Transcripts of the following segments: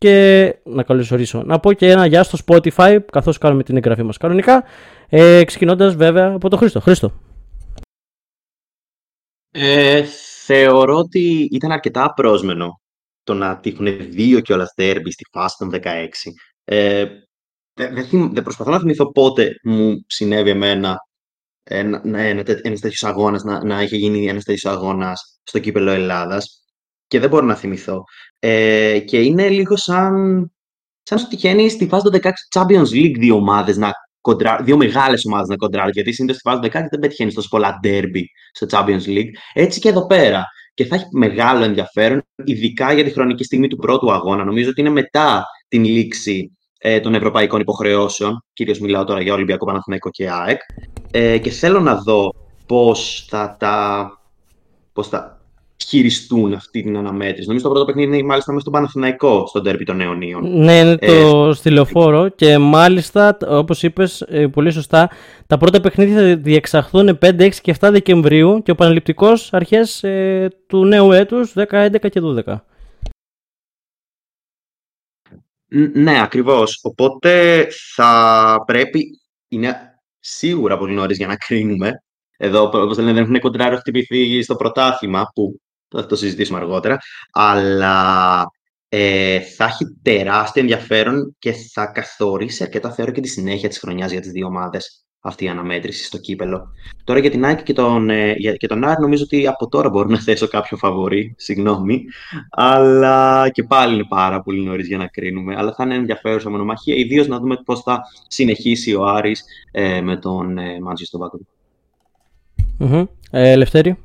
και να καλωσορίσω. Να πω και ένα γεια στο Spotify καθώς κάνουμε την εγγραφή μας κανονικά. Ε, ξεκινώντας βέβαια από τον Χρήστο. Χρήστο. Ε, θεωρώ ότι ήταν αρκετά απρόσμενο το να τύχουν δύο κιόλα τέρμπι στη φάση των 16. Ε, δεν, δεν προσπαθώ να θυμηθώ πότε μου συνέβη εμένα ένα, ένας, τέτοιος αγώνας, να, να είχε γίνει ένας τέτοιος αγώνας στο κύπελο Ελλάδας. Και δεν μπορώ να θυμηθώ. Ε, και είναι λίγο σαν, σαν να τυχαίνει στη φάση των 16 Champions League δύο ομάδες να κοντρά, δύο μεγάλες ομάδες να κοντράρουν. Γιατί συνήθως στη φάση των 16 δεν πετυχαίνεις τόσο πολλά derby στο Champions League. Έτσι και εδώ πέρα. Και θα έχει μεγάλο ενδιαφέρον, ειδικά για τη χρονική στιγμή του πρώτου αγώνα. Νομίζω ότι είναι μετά την λήξη ε, των ευρωπαϊκών υποχρεώσεων. Κυρίως μιλάω τώρα για Ολυμπιακό Παναθηναϊκό και ΑΕΚ. Ε, και θέλω να δω πώς θα τα. Πώς θα χειριστούν αυτή την αναμέτρηση. Νομίζω το πρώτο παιχνίδι είναι μάλιστα μέσα στον Παναθηναϊκό, στον τέρπι των αιωνίων. Ναι, είναι το ε, στυλοφόρο και μάλιστα, όπως είπες ε, πολύ σωστά, τα πρώτα παιχνίδια θα διεξαχθούν 5, 6 και 7 Δεκεμβρίου και ο Πανελληπτικός αρχές ε, του νέου έτους 10, 11 και 12. Ναι, ακριβώς. Οπότε θα πρέπει, είναι σίγουρα πολύ νωρίς για να κρίνουμε. Εδώ, όπως λένε, δεν έχουν κοντράρο χτυπηθεί στο πρωτάθλημα, που θα το συζητήσουμε αργότερα, αλλά ε, θα έχει τεράστιο ενδιαφέρον και θα καθορίσει αρκετά θεωρώ και τη συνέχεια της χρονιάς για τις δύο ομάδες αυτή η αναμέτρηση στο κύπελο. Τώρα για την Nike και τον, ε, και τον Άρη νομίζω ότι από τώρα μπορώ να θέσω κάποιο φαβορή, συγγνώμη, αλλά και πάλι είναι πάρα πολύ νωρίς για να κρίνουμε, αλλά θα είναι ενδιαφέρουσα μονομαχία, ιδίως να δούμε πώς θα συνεχίσει ο Άρης ε, με τον ε, στο Βάκο. Mm-hmm. Ε, Λευτέρη.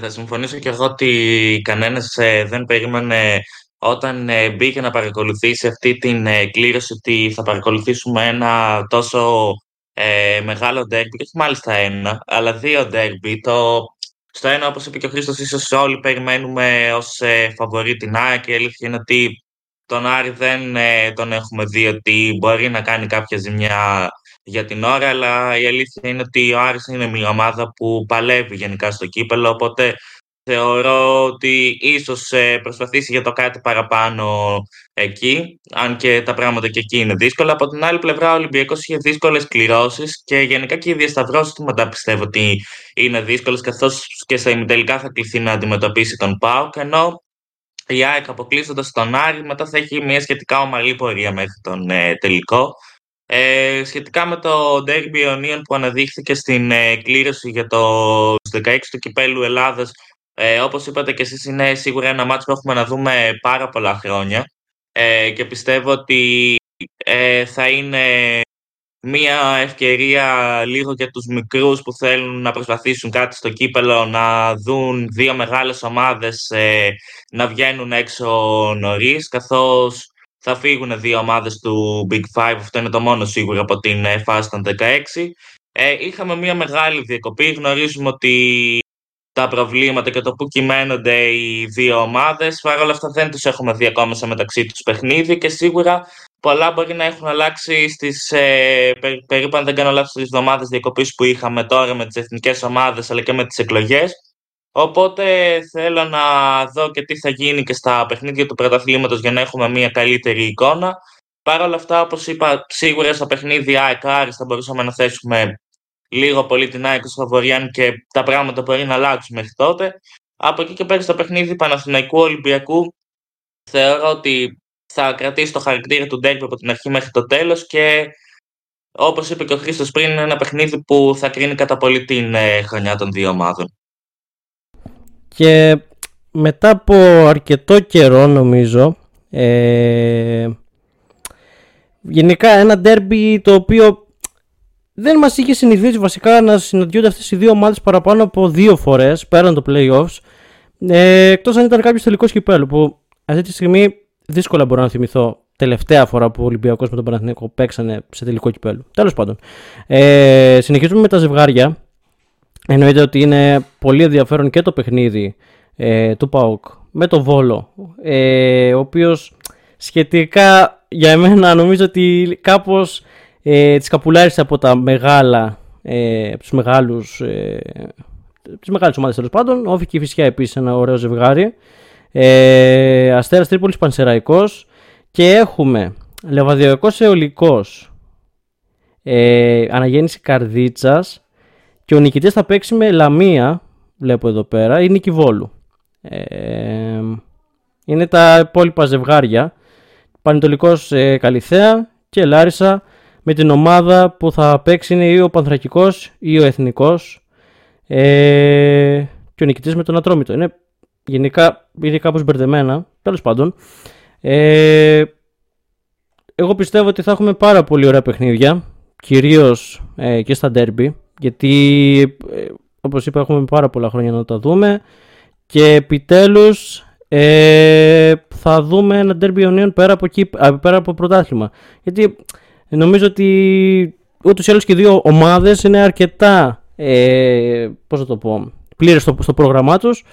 Θα συμφωνήσω και εγώ ότι κανένας ε, δεν περίμενε όταν ε, μπήκε να παρακολουθήσει αυτή την ε, κλήρωση ότι θα παρακολουθήσουμε ένα τόσο ε, μεγάλο ντέρμπι, και όχι μάλιστα ένα, αλλά δύο ντέρμπι. Το, στο ένα, όπως είπε και ο Χρήστος, ίσως όλοι περιμένουμε ως ε, φαβορή την ΑΕΚ και η αλήθεια είναι ότι τον Άρη δεν ε, τον έχουμε δει ότι μπορεί να κάνει κάποια ζημιά για την ώρα, αλλά η αλήθεια είναι ότι ο Άρης είναι μια ομάδα που παλεύει γενικά στο κύπελο, οπότε θεωρώ ότι ίσως ε, προσπαθήσει για το κάτι παραπάνω εκεί, αν και τα πράγματα και εκεί είναι δύσκολα. Από την άλλη πλευρά, ο Ολυμπιακός είχε δύσκολες κληρώσεις και γενικά και οι διασταυρώσεις του μετά πιστεύω ότι είναι δύσκολες, καθώς και στα ημιτελικά θα κληθεί να αντιμετωπίσει τον ΠΑΟΚ, ενώ η ΑΕΚ αποκλείσοντα τον Άρη μετά θα έχει μια σχετικά ομαλή πορεία μέχρι τον ε, τελικό. Ε, σχετικά με το Derby Ιωνίων που αναδείχθηκε στην ε, κλήρωση για το 16 του Κυπέλου Ελλάδας ε, όπως είπατε και εσείς είναι σίγουρα ένα μάτσο που έχουμε να δούμε πάρα πολλά χρόνια ε, και πιστεύω ότι ε, θα είναι μια ευκαιρία λίγο για τους μικρούς που θέλουν να προσπαθήσουν κάτι στο κύπελο να δουν δύο μεγάλες ομάδες ε, να βγαίνουν έξω νωρίς καθώς θα φύγουν δύο ομάδες του Big Five, αυτό είναι το μόνο σίγουρο από την ε, φάση των 16. Ε, είχαμε μια μεγάλη διακοπή, γνωρίζουμε ότι τα προβλήματα και το που κυμαίνονται οι δύο ομάδες. Παρ' όλα αυτά δεν τους έχουμε δει ακόμα σε μεταξύ τους παιχνίδι και σίγουρα πολλά μπορεί να έχουν αλλάξει στις ε, περίπου αν δεν κάνω λάθος στις εβδομάδες διακοπής που είχαμε τώρα με τις εθνικές ομάδες αλλά και με τις εκλογές. Οπότε θέλω να δω και τι θα γίνει και στα παιχνίδια του πρωταθλήματος για να έχουμε μια καλύτερη εικόνα. Παρ' όλα αυτά, όπως είπα, σίγουρα στα παιχνίδια ΑΕΚ θα μπορούσαμε να θέσουμε λίγο πολύ την ΑΕΚ ως φαβοριάν και τα πράγματα μπορεί να αλλάξουν μέχρι τότε. Από εκεί και πέρα στο παιχνίδι Παναθηναϊκού Ολυμπιακού θεωρώ ότι θα κρατήσει το χαρακτήρα του Ντέρμπι από την αρχή μέχρι το τέλος και όπως είπε και ο Χρήστος πριν είναι ένα παιχνίδι που θα κρίνει κατά πολύ την ε, χρονιά των δύο ομάδων. Και μετά από αρκετό καιρό νομίζω ε, γενικά ένα ντέρμπι το οποίο δεν μας είχε συνηθίσει βασικά να συναντιούνται αυτές οι δύο ομάδες παραπάνω από δύο φορές πέραν το playoffs. Ε, Εκτός αν ήταν κάποιος τελικός κυπέλου που αυτή τη στιγμή δύσκολα μπορώ να θυμηθώ τελευταία φορά που ο Ολυμπιακός με τον Παναθηναϊκό παίξανε σε τελικό κυπέλου. Τέλος πάντων. Ε, συνεχίζουμε με τα ζευγάρια. Εννοείται ότι είναι πολύ ενδιαφέρον και το παιχνίδι ε, του ΠΑΟΚ με το Βόλο. Ε, ο οποίος σχετικά για μένα νομίζω ότι κάπως ε, τις καπουλάρισε από τα μεγάλα, ε, από τους μεγάλους ε, τις μεγάλες ομάδες τέλος πάντων. Όφη και η Φυσιά επίσης ένα ωραίο ζευγάρι. Ε, Αστέρας Τρίπολης Πανσεραϊκός. Και έχουμε Λεβαδιακός Αιωλικός. Ε, αναγέννηση Καρδίτσας. Και ο νικητής θα παίξει με Λαμία. Βλέπω εδώ πέρα. Ή Νικηβόλου. Ε, είναι τα υπόλοιπα ζευγάρια. Πανετολικός ε, Καλυθέα και Λάρισα με την ομάδα που θα παίξει είναι ή ο Πανθρακικός ή ο Εθνικός ε, και ο νικητής με τον Ατρόμητο. Είναι γενικά είναι κάπως μπερδεμένα, τέλος πάντων. Ε, εγώ πιστεύω ότι θα έχουμε πάρα πολύ ωραία παιχνίδια, κυρίως ε, και στα ντέρμπι, γιατί ε, όπως είπα έχουμε πάρα πολλά χρόνια να τα δούμε και επιτέλους ε, θα δούμε ένα ντέρμπι Ιωνίων πέρα από, πέρα από πρωτάθλημα. Γιατί νομίζω ότι ούτως ή άλλως και οι δύο ομάδες είναι αρκετά, ε, πώς θα το πω, πλήρες στο, στο πρόγραμμά τους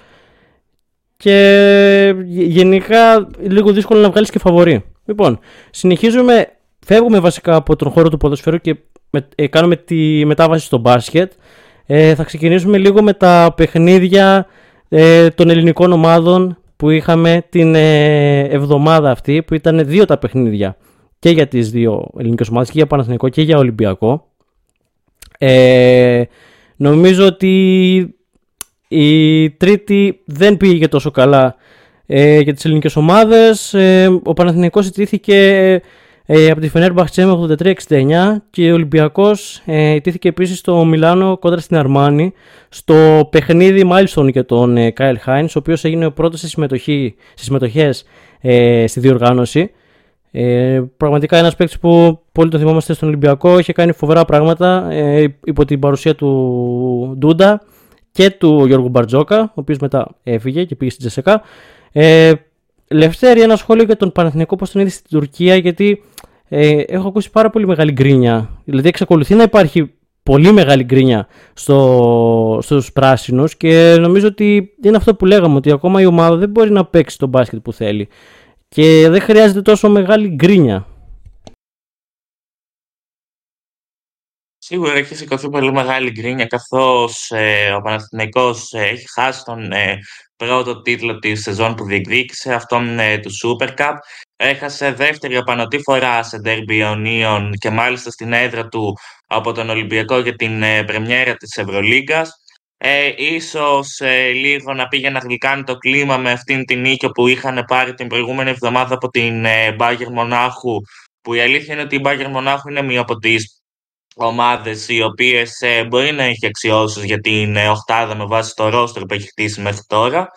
και γενικά λίγο δύσκολο να βγάλεις και φαβορή. Λοιπόν, συνεχίζουμε, φεύγουμε βασικά από τον χώρο του ποδοσφαίρου και με, ε, κάνουμε τη μετάβαση στο μπάσκετ. Ε, θα ξεκινήσουμε λίγο με τα παιχνίδια ε, των ελληνικών ομάδων που είχαμε την ε, εβδομάδα αυτή που ήταν δύο τα παιχνίδια και για τις δύο ελληνικές ομάδες και για Παναθηναϊκό και για Ολυμπιακό. Ε, νομίζω ότι η τρίτη δεν πήγε τόσο καλά ε, για τις ελληνικές ομάδες. Ε, ο Παναθηναϊκός ιτήθηκε ε, από τη Φενέρ Μπαχτσέ με 83-69 και ο Ολυμπιακός ε, ιτήθηκε επίσης στο Μιλάνο κόντρα στην Αρμάνη στο παιχνίδι μάλιστα για τον ε, Κάιλ Χάινς ο οποίος έγινε ο πρώτος σε συμμετοχή, στις συμμετοχές ε, στη διοργάνωση. Ε, πραγματικά ένας παίκτης που πολύ το θυμόμαστε στον Ολυμπιακό είχε κάνει φοβερά πράγματα ε, υπό την παρουσία του Ντούντα και του Γιώργου Μπαρτζόκα, ο οποίος μετά έφυγε και πήγε στην Τζεσεκά. Ε, Λευτέρη, ένα σχόλιο για τον Παναθηνικό, πώς τον είδες στην Τουρκία, γιατί ε, έχω ακούσει πάρα πολύ μεγάλη γκρίνια. Δηλαδή, εξακολουθεί να υπάρχει πολύ μεγάλη γκρίνια στο, στους πράσινους και νομίζω ότι είναι αυτό που λέγαμε ότι ακόμα η ομάδα δεν μπορεί να παίξει το μπάσκετ που θέλει και δεν χρειάζεται τόσο μεγάλη γκρίνια. Σίγουρα έχει σηκωθεί πολύ μεγάλη γκρίνια καθώς ε, ο Παναθηναϊκός ε, έχει χάσει τον ε, πρώτο τίτλο τη σεζόν που διεκδίκησε, αυτόν ε, του Super Cup. Έχασε δεύτερη απανοτή φορά σε Derby Ιωνίων και μάλιστα στην έδρα του από τον Ολυμπιακό για την ε, πρεμιέρα της Ευρωλίγκας. Ε, ίσως ε, λίγο να πήγε να γλυκάνει το κλίμα με αυτήν την νίκη που είχαν πάρει την προηγούμενη εβδομάδα από την ε, Bayern Μονάχου που η αλήθεια είναι ότι η Bayern Μονάχου είναι μία από τις ομάδες οι οποίες ε, μπορεί να έχει αξιώσεις για την ε, οχτάδα με βάση το ρόστρο που έχει χτίσει μέχρι τώρα.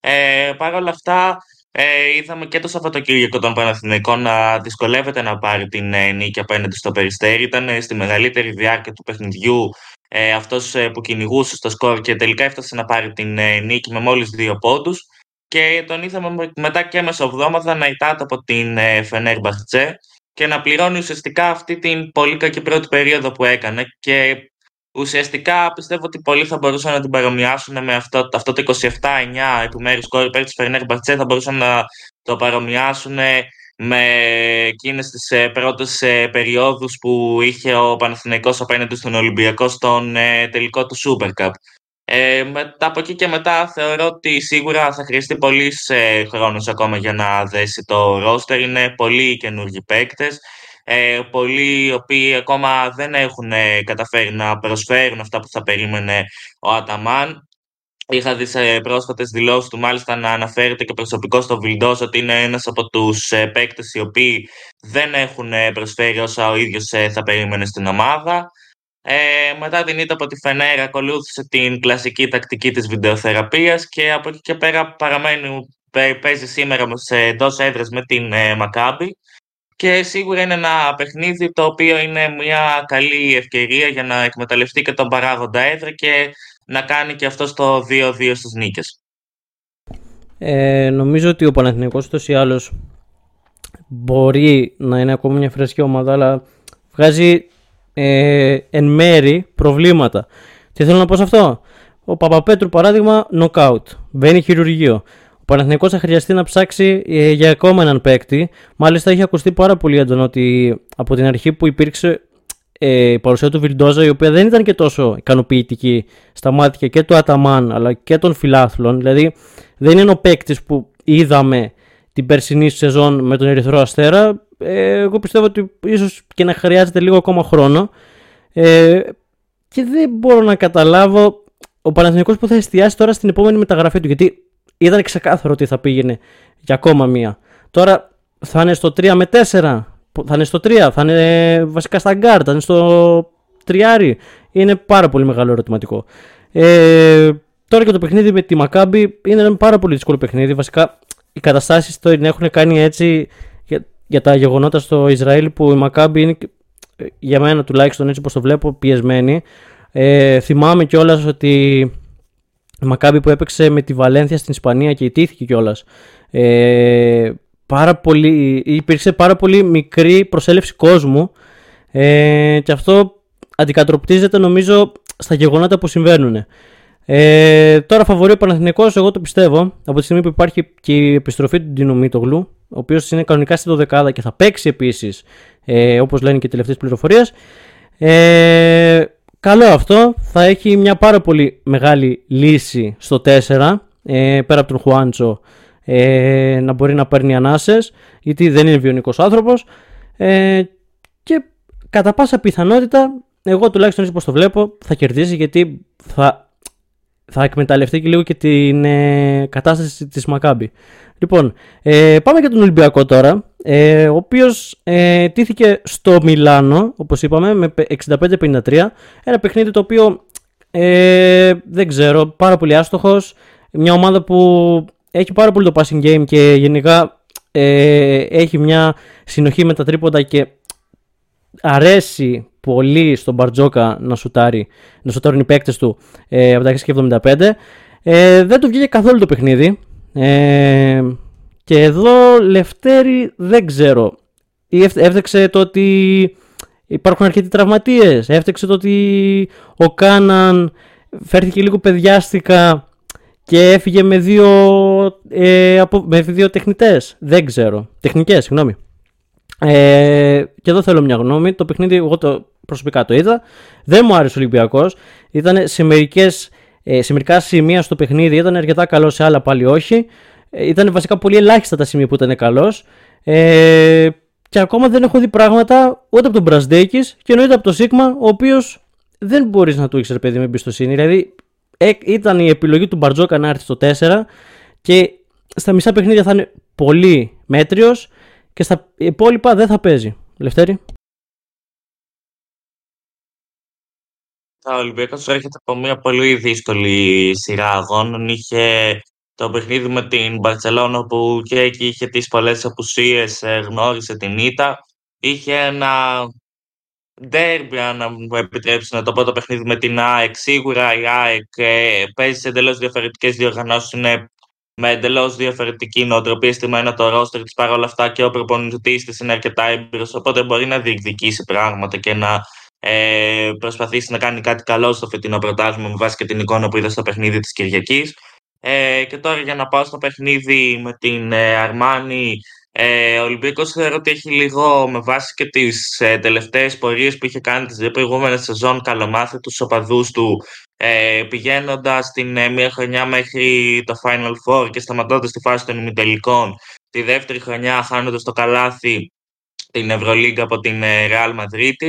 Ε, Παρ' όλα αυτά, ε, είδαμε και το Σαββατοκύριακο των Παναθηναϊκών να δυσκολεύεται να πάρει την ε, νίκη απέναντι στο Περιστέρι. Ήταν ε, στη μεγαλύτερη διάρκεια του παιχνιδιού ε, αυτός που κυνηγούσε στο σκορ και τελικά έφτασε να πάρει την νίκη με μόλις δύο πόντους. Και τον είδαμε μετά και μεσοβδόμαδα να ητάται από την Φενέρ Μπαχτσέ και να πληρώνει ουσιαστικά αυτή την πολύ κακή πρώτη περίοδο που έκανε και ουσιαστικά πιστεύω ότι πολλοί θα μπορούσαν να την παρομοιάσουν με αυτό, αυτό το 27-9 επιμέρους σκόρ υπέρ της Φερνέρ Μπαρτσέ θα μπορούσαν να το παρομοιάσουν με εκείνες τις ε, πρώτες ε, περιόδους που είχε ο Παναθηναϊκός απέναντι στον Ολυμπιακό στον ε, τελικό του Super Cup. Ε, μετά, από εκεί και μετά θεωρώ ότι σίγουρα θα χρειαστεί πολύ ε, χρόνος ακόμα για να δέσει το ρόστερ. Είναι πολλοί καινούργιοι παίκτες, ε, πολλοί οι οποίοι ακόμα δεν έχουν ε, καταφέρει να προσφέρουν αυτά που θα περίμενε ο Αταμάν. Είχα δει σε πρόσφατες δηλώσεις του μάλιστα να αναφέρεται και προσωπικό στο Βιλντός ότι είναι ένας από τους ε, παίκτες οι οποίοι δεν έχουν ε, προσφέρει όσα ο ίδιος θα περίμενε στην ομάδα. Ε, μετά την ήττα από τη Φενέρα ακολούθησε την κλασική τακτική της βιντεοθεραπείας και από εκεί και πέρα παραμένει, παίζει σήμερα σε εντός έδρας με την ε, Μακάμπη και σίγουρα είναι ένα παιχνίδι το οποίο είναι μια καλή ευκαιρία για να εκμεταλλευτεί και τον παράγοντα έδρα και να κάνει και αυτό το 2-2 στις νίκες. Ε, νομίζω ότι ο Παναθηναϊκός ούτως ή άλλως μπορεί να είναι ακόμα μια φρέσκη ομάδα αλλά βγάζει ε, εν μέρη προβλήματα. Τι θέλω να πω σε αυτό. Ο Παπαπέτρου παράδειγμα νοκάουτ. Μπαίνει χειρουργείο. Ο Παναθηναϊκός θα χρειαστεί να ψάξει ε, για ακόμα έναν παίκτη. Μάλιστα έχει ακουστεί πάρα πολύ έντονο ότι από την αρχή που υπήρξε ε, η παρουσία του Βιρντόζα η οποία δεν ήταν και τόσο ικανοποιητική στα μάτια και του Αταμάν αλλά και των φιλάθλων. Δηλαδή δεν είναι ο παίκτης που είδαμε την περσινή σεζόν με τον Ερυθρό Αστέρα. Ε, εγώ πιστεύω ότι ίσως και να χρειάζεται λίγο ακόμα χρόνο. Ε, και δεν μπορώ να καταλάβω ο Παναθηναϊκός που θα εστιάσει τώρα στην επόμενη μεταγραφή του. Γιατί ήταν ξεκάθαρο ότι θα πήγαινε για ακόμα μία. Τώρα θα είναι στο 3 με 4, θα είναι στο 3, θα είναι βασικά στα γκάρ, θα είναι στο τριάρι. Είναι πάρα πολύ μεγάλο ερωτηματικό. Ε, τώρα και το παιχνίδι με τη Μακάμπη είναι ένα πάρα πολύ δύσκολο παιχνίδι. Βασικά οι καταστάσεις το έχουν κάνει έτσι για, για, τα γεγονότα στο Ισραήλ που η Μακάμπη είναι για μένα τουλάχιστον έτσι όπως το βλέπω πιεσμένη. Ε, θυμάμαι κιόλας ότι η Μακάμπη που έπαιξε με τη Βαλένθια στην Ισπανία και ιτήθηκε κιόλας. Ε, πάρα πολύ, υπήρξε πάρα πολύ μικρή προσέλευση κόσμου ε, και αυτό αντικατροπτίζεται νομίζω στα γεγονότα που συμβαίνουν. Ε, τώρα φαβορεί ο Παναθηναϊκός, εγώ το πιστεύω, από τη στιγμή που υπάρχει και η επιστροφή του Ντινομίτογλου, ο οποίος είναι κανονικά στη δεκάδα και θα παίξει επίσης, ε, όπως λένε και οι τελευταίες πληροφορίες. Ε, καλό αυτό. Θα έχει μια πάρα πολύ μεγάλη λύση στο 4, ε, πέρα από τον Χουάντσο, ε, να μπορεί να παίρνει ανάσες, γιατί δεν είναι βιονικός άνθρωπος. Ε, και κατά πάσα πιθανότητα, εγώ τουλάχιστον έτσι το βλέπω, θα κερδίσει γιατί θα, θα εκμεταλλευτεί και λίγο και την ε, κατάσταση της Μακάμπη. Λοιπόν, ε, πάμε για τον Ολυμπιακό τώρα, ε, ο οποίος ε, τήθηκε στο Μιλάνο, όπως είπαμε, με 65-53. Ένα παιχνίδι το οποίο ε, δεν ξέρω, πάρα πολύ άστοχος. Μια ομάδα που έχει πάρα πολύ το passing game και γενικά ε, έχει μια συνοχή με τα τρίποντα και αρέσει πολύ στον Μπαρτζόκα να σουτάρει, να σουτάρουν οι παίκτες του ε, από τα 6 75. Ε, δεν του βγήκε καθόλου το παιχνίδι. Ε, και εδώ Λευτέρη δεν ξέρω. Έφταξε το ότι υπάρχουν αρκετοί τραυματίες. Έφταξε το ότι ο Κάναν φέρθηκε λίγο παιδιάστικα και έφυγε με δύο, ε, με δύο τεχνητές. Δεν ξέρω. Τεχνικές, συγγνώμη. Ε, και εδώ θέλω μια γνώμη. Το παιχνίδι, εγώ το προσωπικά το είδα. Δεν μου άρεσε ο Ολυμπιακός. Ήταν σε μερικές ε, σε μερικά σημεία στο παιχνίδι ήταν αρκετά καλός, σε άλλα πάλι όχι. Ε, ήταν βασικά πολύ ελάχιστα τα σημεία που ήταν καλός. Ε, και ακόμα δεν έχω δει πράγματα ούτε από τον Μπρασδέκη και εννοείται από τον Σίγμα, ο οποίος δεν μπορείς να του έχεις παιδί με εμπιστοσύνη. Δηλαδή ε, ήταν η επιλογή του Μπαρτζόκα να έρθει στο 4 και στα μισά παιχνίδια θα είναι πολύ μέτριος και στα υπόλοιπα δεν θα παίζει. Λευτέρη. Ο Ολυμπιακός έρχεται από μια πολύ δύσκολη σειρά αγώνων. Είχε το παιχνίδι με την Μπαρσελόνα που και εκεί είχε τις πολλές απουσίες, ε, γνώρισε την ήττα. Είχε ένα ντέρμπι, αν μου επιτρέψει να το πω, το παιχνίδι με την ΑΕΚ. Σίγουρα η ΑΕΚ ε, παίζει σε εντελώς διαφορετικές διοργανώσεις. Είναι με εντελώς διαφορετική νοοτροπία στημένο το ρόστερ της παρόλα αυτά και ο προπονητής της είναι αρκετά έμπειρος. Οπότε μπορεί να διεκδικήσει πράγματα και να ε, προσπαθήσει να κάνει κάτι καλό στο φετινό πρωτάθλημα με βάση και την εικόνα που είδα στο παιχνίδι της Κυριακής. Ε, και τώρα για να πάω στο παιχνίδι με την ε, Αρμάνη, ε, ο Ολυμπιακός θεωρώ ότι έχει λίγο με βάση και τις ε, τελευταίες πορείες που είχε κάνει τις δύο προηγούμενες σεζόν καλομάθει τους οπαδούς του ε, πηγαίνοντας την ε, μία χρονιά μέχρι το Final Four και σταματώντας τη φάση των ημιτελικών τη δεύτερη χρονιά χάνοντας το καλάθι την Ευρωλίγκα από την ε, Real Madrid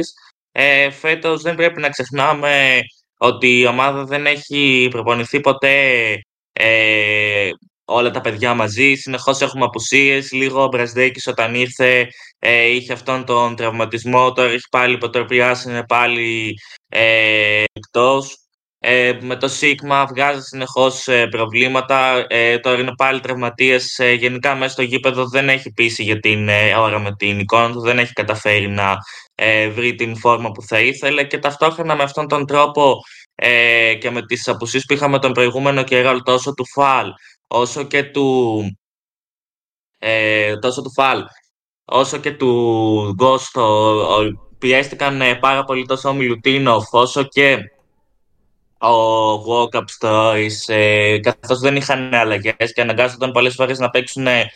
ε, φέτος δεν πρέπει να ξεχνάμε ότι η ομάδα δεν έχει προπονηθεί ποτέ ε, όλα τα παιδιά μαζί. Συνεχώς έχουμε απουσίες. Λίγο ο Μπρασδέκης όταν ήρθε ε, είχε αυτόν τον τραυματισμό. Τώρα έχει πάλι υποτροπιάσει, είναι πάλι ε, εκτός. Ε, με το Σίγμα βγάζει συνεχώς ε, προβλήματα. Ε, τώρα είναι πάλι τραυματίες. Ε, γενικά μέσα στο γήπεδο δεν έχει πείσει για την ώρα με την εικόνα του. Δεν έχει καταφέρει να βρει την φόρμα που θα ήθελε. Και ταυτόχρονα με αυτόν τον τρόπο και με τις απουσίες που είχαμε τον προηγούμενο καιρό τόσο του Φαλ όσο και του τόσο του Φαλ όσο και του Γκόστο πιέστηκαν πάρα πολύ τόσο ο Μιλουτίνοφ όσο και ο walk-up stories, ε, καθώς δεν είχαν αλλαγές και αναγκάζονταν πολλές φορές να παίξουν Ε,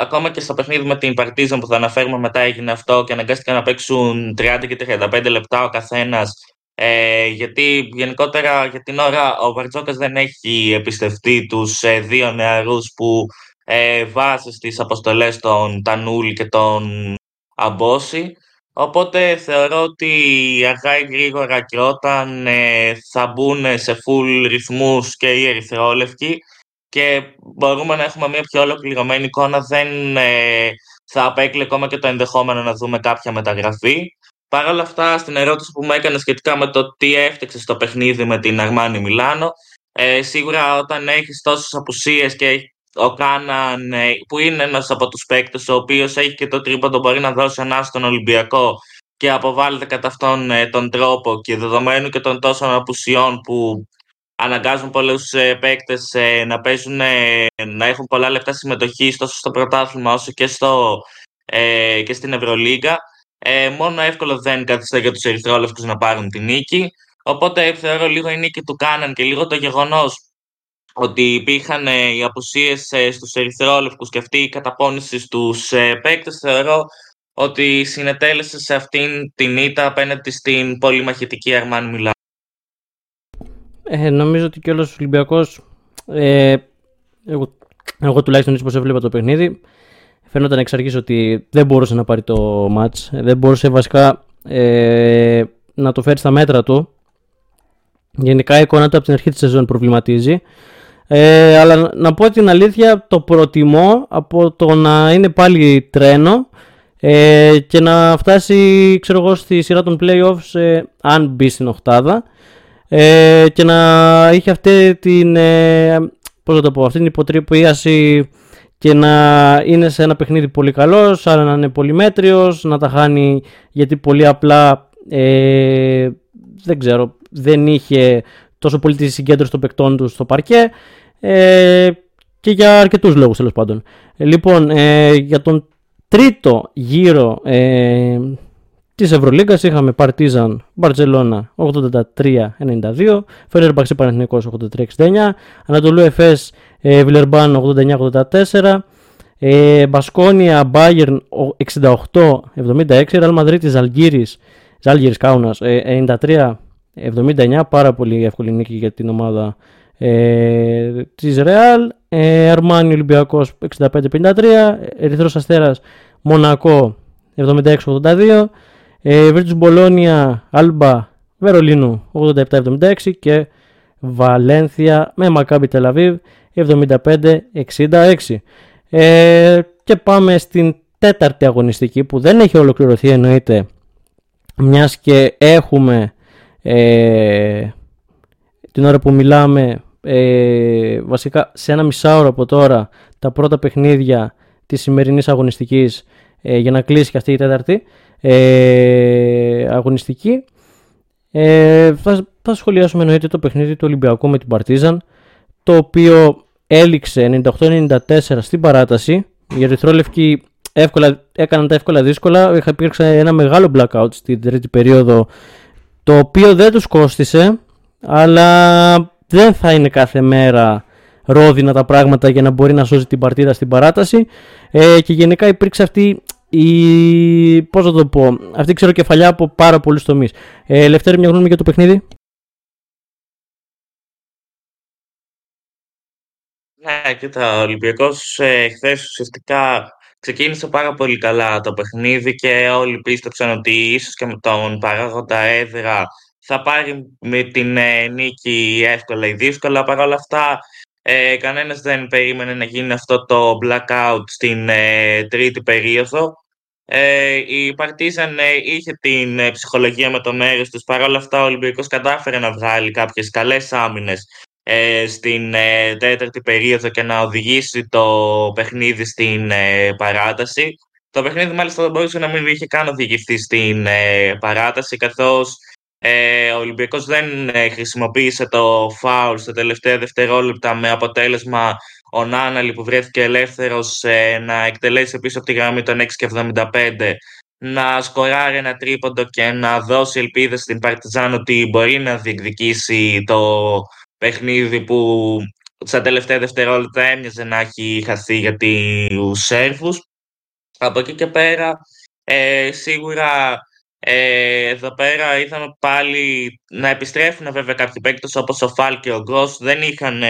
ακόμα και στο παιχνίδι με την Παρτίζαν που θα αναφέρουμε μετά έγινε αυτό και αναγκάστηκαν να παίξουν 30 και 35 λεπτά ο καθένας. Ε, γιατί γενικότερα για την ώρα ο Βαρτζόκας δεν έχει εμπιστευτεί τους ε, δύο νεαρούς που ε, βάζει στις αποστολές των Τανούλη και των Αμπόση. Οπότε θεωρώ ότι αργά ή γρήγορα και όταν ε, θα μπουν σε full ρυθμούς και οι ερυθρόλευκοι και μπορούμε να έχουμε μια πιο ολοκληρωμένη εικόνα, δεν ε, θα απέκλει ακόμα και το ενδεχόμενο να δούμε κάποια μεταγραφή. Παρ' όλα αυτά, στην ερώτηση που μου έκανε σχετικά με το τι έφτιαξε στο παιχνίδι με την Αρμάνι Μιλάνο, ε, σίγουρα όταν έχεις τόσες απουσίες και ο Κάναν, ε, που είναι ένας από τους παίκτες, ο οποίος έχει και το τρίποντο, μπορεί να δώσει ένα στον Ολυμπιακό και αποβάλλεται κατά αυτόν ε, τον τρόπο και δεδομένου και των τόσων απουσιών που αναγκάζουν πολλούς ε, παίκτες ε, να παίζουν, ε, να έχουν πολλά λεπτά συμμετοχή τόσο στο πρωτάθλημα όσο και, στο, ε, και στην Ευρωλίγα. Ε, μόνο εύκολο δεν καθιστά για τους ερυθρόλευκους να πάρουν την νίκη. Οπότε θεωρώ λίγο η νίκη του Κάναν και λίγο το γεγονός ότι υπήρχαν οι απουσίες στους ερυθρόλευκους και αυτή η καταπώνηση στους παίκτες θεωρώ ότι συνετέλεσε σε αυτήν την ήττα απέναντι στην πολυμαχητική Αρμάν Μιλά. Ε, νομίζω ότι κιόλας ο Ολυμπιακός, ε, εγώ, εγώ τουλάχιστον έτσι πως έβλεπα το παιχνίδι, φαίνονταν εξ αρχής ότι δεν μπορούσε να πάρει το μάτς, δεν μπορούσε βασικά ε, να το φέρει στα μέτρα του. Γενικά η εικόνα του από την αρχή της σεζόν προβληματίζει. Ε, αλλά να πω την αλήθεια το προτιμώ από το να είναι πάλι τρένο ε, και να φτάσει ξέρω εγώ στη σειρά των playoffs ε, αν μπει στην οχτάδα ε, και να είχε αυτή την, ε, πώς το πω, αυτή την υποτρυπίαση και να είναι σε ένα παιχνίδι πολύ καλός, αλλά να είναι πολύ μέτριος, να τα χάνει γιατί πολύ απλά ε, δεν ξέρω, δεν είχε τόσο πολύ τη συγκέντρωση των παικτών του στο παρκέ ε, και για αρκετούς λόγους τέλος πάντων. Ε, λοιπόν, ε, για τον τρίτο γύρο ε, της Ευρωλίγκας είχαμε Παρτίζαν Μπαρτζελώνα 83-92, Φενέρμπαξ Πανεθνικός 83-69, Ανατολού Εφές ε, Βιλερμπάν 89-84, ε, Μπασκόνια Μπάγερν 68-76, Ραλ Μαδρίτη Ζαλγύρης, Ζάλγυρης Κάουνας 93-79, πάρα πολύ εύκολη νίκη για την ομάδα ε, της Ρεάλ, ε, Αρμάνι Ολυμπιακός 65-53, Ερυθρός Αστέρας Μονακό 76-82, ε, Virtus Μπολόνια Άλμπα Βερολίνου 87-76 και Βαλένθια με Μακάμπι Τελαβίβ 75-66. Ε, και πάμε στην τέταρτη αγωνιστική που δεν έχει ολοκληρωθεί εννοείται μιας και έχουμε ε, την ώρα που μιλάμε ε, βασικά σε ένα μισάωρο από τώρα τα πρώτα παιχνίδια της σημερινής αγωνιστικής ε, για να κλείσει και αυτή η τέταρτη ε, αγωνιστική. Ε, θα, θα σχολιάσουμε εννοείται το παιχνίδι του Ολυμπιακού με την Παρτίζαν το οποίο έληξε 98-94 στην παράταση. Οι Ερυθρόλευκοι εύκολα, έκαναν τα εύκολα δύσκολα. Υπήρξε ένα μεγάλο blackout στην τρίτη περίοδο το οποίο δεν τους κόστισε αλλά δεν θα είναι κάθε μέρα ρόδινα τα πράγματα για να μπορεί να σώζει την παρτίδα στην παράταση ε, και γενικά υπήρξε αυτή η, πώς θα το πω, αυτή ξέρω κεφαλιά από πάρα πολλούς τομείς. Ε, Λευτέρη, μια γνώμη για το παιχνίδι; Ναι, κοίτα, ο Ολυμπιακός ε, χθες ουσιαστικά ξεκίνησε πάρα πολύ καλά το παιχνίδι και όλοι πίστεψαν ότι ίσως και με τον παράγοντα έδρα θα πάρει με την ε, νίκη εύκολα ή δύσκολα. Παρ' όλα αυτά, ε, κανένας δεν περίμενε να γίνει αυτό το blackout στην ε, τρίτη περίοδο. Ε, η Παρτίζαν ε, είχε την ε, ψυχολογία με το μέρος τους. Παρ' όλα αυτά, ο Ολυμπιακός κατάφερε να βγάλει κάποιες καλές άμυνες ε, στην τέταρτη περίοδο και να οδηγήσει το παιχνίδι στην παράταση. Το παιχνίδι μάλιστα δεν μπορούσε να μην είχε καν οδηγηθεί στην παράταση καθώς ο Ολυμπιακός δεν χρησιμοποίησε το φάουλ στα τελευταία δευτερόλεπτα με αποτέλεσμα ο Νάναλη που βρέθηκε ελεύθερος ε, να εκτελέσει πίσω από τη γραμμή των 6 και 75 να σκοράρει ένα τρίποντο και να δώσει ελπίδες στην Παρτιζάν ότι μπορεί να διεκδικήσει το παιχνίδι που στα τελευταία δευτερόλεπτα έμοιαζε να έχει χαθεί για τους Σέρβους. Από εκεί και πέρα, ε, σίγουρα ε, εδώ πέρα είδαμε πάλι να επιστρέφουν βέβαια κάποιοι παίκτες όπως ο Φάλ και ο Γκος. Δεν είχαν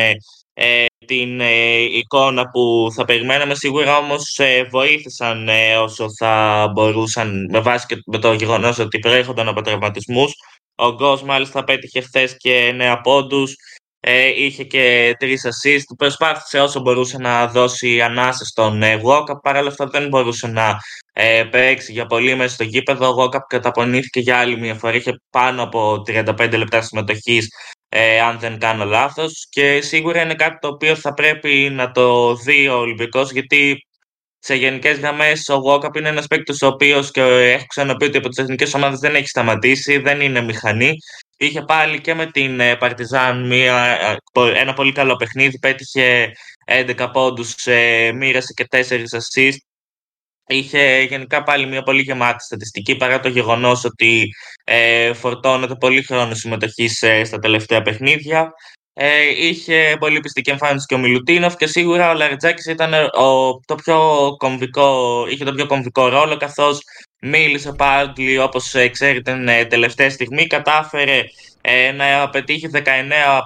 ε, την ε, εικόνα που θα περιμέναμε. Σίγουρα όμως ε, βοήθησαν όσο θα μπορούσαν με βάση και με το γεγονός ότι προέρχονταν από τραυματισμούς. Ο Γκος μάλιστα πέτυχε χθες και νέα πόντους. Ε, είχε και τρεις assist. Προσπάθησε όσο μπορούσε να δώσει ανάσε στον ε, Walkup. Παρ' όλα αυτά δεν μπορούσε να ε, παίξει για πολύ μέσα στο γήπεδο. Ο Walkup καταπονήθηκε για άλλη μια φορά. Είχε πάνω από 35 λεπτά συμμετοχής, ε, αν δεν κάνω λάθος. Και σίγουρα είναι κάτι το οποίο θα πρέπει να το δει ο Ολυμπικός, γιατί σε γενικές γραμμές ο Walkup είναι ένας παίκτης ο οποίος και έχω ξαναπεί ότι από τις εθνικές ομάδες δεν έχει σταματήσει, δεν είναι μηχανή. Είχε πάλι και με την Παρτιζάν μια, ένα πολύ καλό παιχνίδι. Πέτυχε 11 πόντους, μοίρασε και 4 assist. Είχε γενικά πάλι μια πολύ γεμάτη στατιστική παρά το γεγονός ότι ε, φορτώνεται πολύ χρόνο συμμετοχής στα τελευταία παιχνίδια. Ε, είχε πολύ πιστική εμφάνιση και ο Μιλουτίνοφ και σίγουρα ο Λαριτζάκης ήταν ο, το πιο κομβικό, είχε τον πιο κομβικό ρόλο καθώς μίλησε πάλι όπως ε, ξέρετε την ε, τελευταία στιγμή κατάφερε ε, να πετύχει 19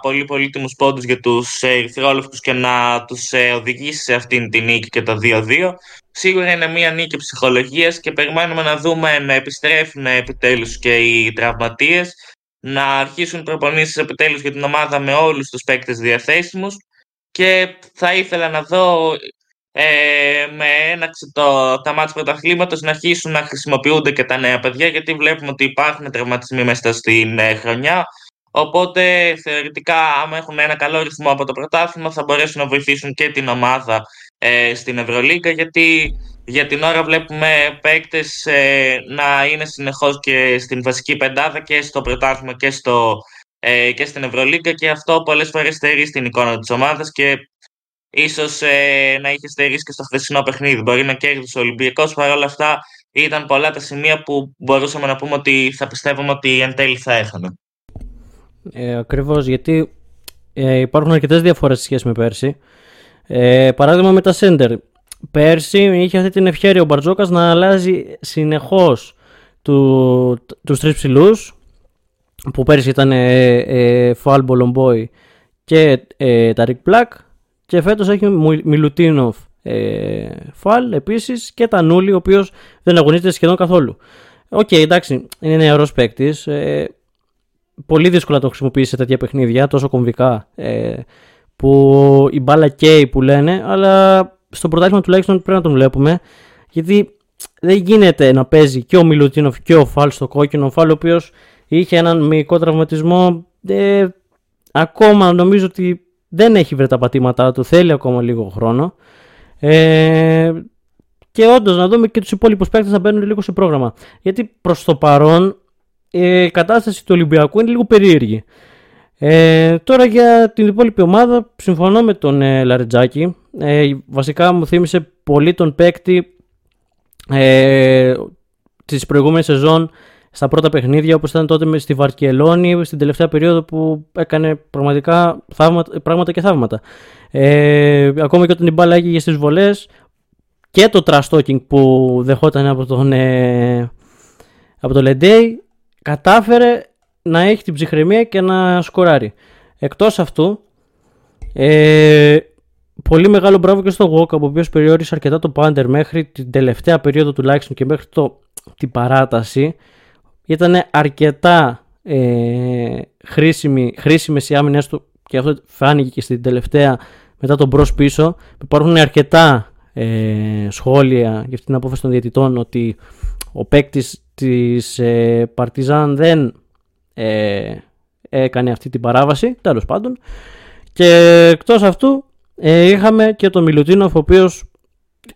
πολύ πολύτιμους πόντους για τους Ερυθρόλευκους και να τους οδηγήσει σε αυτήν την νίκη και το 2-2. Σίγουρα είναι μια νίκη ψυχολογίας και περιμένουμε να δούμε να επιστρέφουν επιτέλους και οι τραυματίες να αρχίσουν προπονήσεις επιτέλους για την ομάδα με όλους τους παίκτες διαθέσιμους και θα ήθελα να δω ε, με έναξη το, τα μάτια πρωταθλήματος να αρχίσουν να χρησιμοποιούνται και τα νέα παιδιά γιατί βλέπουμε ότι υπάρχουν τραυματισμοί μέσα στην ε, χρονιά. Οπότε θεωρητικά άμα έχουν ένα καλό ρυθμό από το πρωτάθλημα θα μπορέσουν να βοηθήσουν και την ομάδα ε, στην Ευρωλίγκα γιατί για την ώρα βλέπουμε παίκτες ε, να είναι συνεχώς και στην βασική πεντάδα και στο πρωτάθλημα και, στο, ε, και στην Ευρωλίγκα και αυτό πολλές φορές στερεί στην εικόνα της ομάδας και ίσως ε, να είχες στερήσει και στο χθεσινό παιχνίδι. Μπορεί να κέρδισες ο Ολυμπιακός, παρόλα αυτά ήταν πολλά τα σημεία που μπορούσαμε να πούμε ότι θα πιστεύουμε ότι εν τέλει θα έχανε. Ε, ακριβώς, γιατί ε, υπάρχουν αρκετές διαφορές σε σχέση με πέρσι. Ε, παράδειγμα με τα σέντερ. Πέρσι είχε αυτή την ευχαίρεια ο Μπαρτζόκας να αλλάζει συνεχώς του, τους τρεις ψηλούς που πέρσι ήταν ε, ε, Φαλ Μπολομπόι και ε, Ταρικ Πλάκ και φέτος έχει Μιλουτίνοφ ε, Φαλ επίσης και Τανούλη ο οποίος δεν αγωνίζεται σχεδόν καθόλου. OK, okay, εντάξει, είναι νεαρός παίκτης. Ε, πολύ δύσκολο να το χρησιμοποιήσει σε τέτοια παιχνίδια, τόσο κομβικά, ε, που η μπάλα καίει που λένε, αλλά στο πρωτάθλημα τουλάχιστον πρέπει να τον βλέπουμε, γιατί δεν γίνεται να παίζει και ο Μιλουτίνοφ και ο Φαλ στο κόκκινο. Ο Φαλ ο οποίος είχε έναν μυϊκό τραυματισμό, ε, ακόμα νομίζω ότι δεν έχει βρει τα πατήματά του, θέλει ακόμα λίγο χρόνο. Ε, και όντως να δούμε και τους υπόλοιπους παίκτες να μπαίνουν λίγο σε πρόγραμμα. Γιατί προς το παρόν η κατάσταση του Ολυμπιακού είναι λίγο περίεργη. Ε, τώρα για την υπόλοιπη ομάδα συμφωνώ με τον ε, Λαρετζάκη. Ε, βασικά μου θύμισε πολύ τον παίκτη ε, της προηγούμενης σεζόν στα πρώτα παιχνίδια όπως ήταν τότε στη Βαρκελόνη στην τελευταία περίοδο που έκανε πραγματικά θαύματα, πράγματα και θαύματα. Ε, ακόμα και όταν η μπάλα έγινε στις βολές και το trash talking που δεχόταν από τον, ε, από τον Λεντέι κατάφερε να έχει την ψυχραιμία και να σκοράρει. Εκτός αυτού, ε, πολύ μεγάλο μπράβο και στο Walk, ο οποίο περιόρισε αρκετά το πάντερ μέχρι την τελευταία περίοδο τουλάχιστον και μέχρι το, την παράταση. Ήταν αρκετά ε, χρήσιμη, χρήσιμες οι άμυνες του και αυτό φάνηκε και στην τελευταία μετά τον μπρος πίσω. Υπάρχουν αρκετά ε, σχόλια για αυτή την απόφαση των διαιτητών ότι ο παίκτης της ε, Παρτιζάν δεν ε, έκανε αυτή την παράβαση, τέλος πάντων. Και εκτός αυτού ε, είχαμε και τον Μιλουτίνοφ, ο οποίος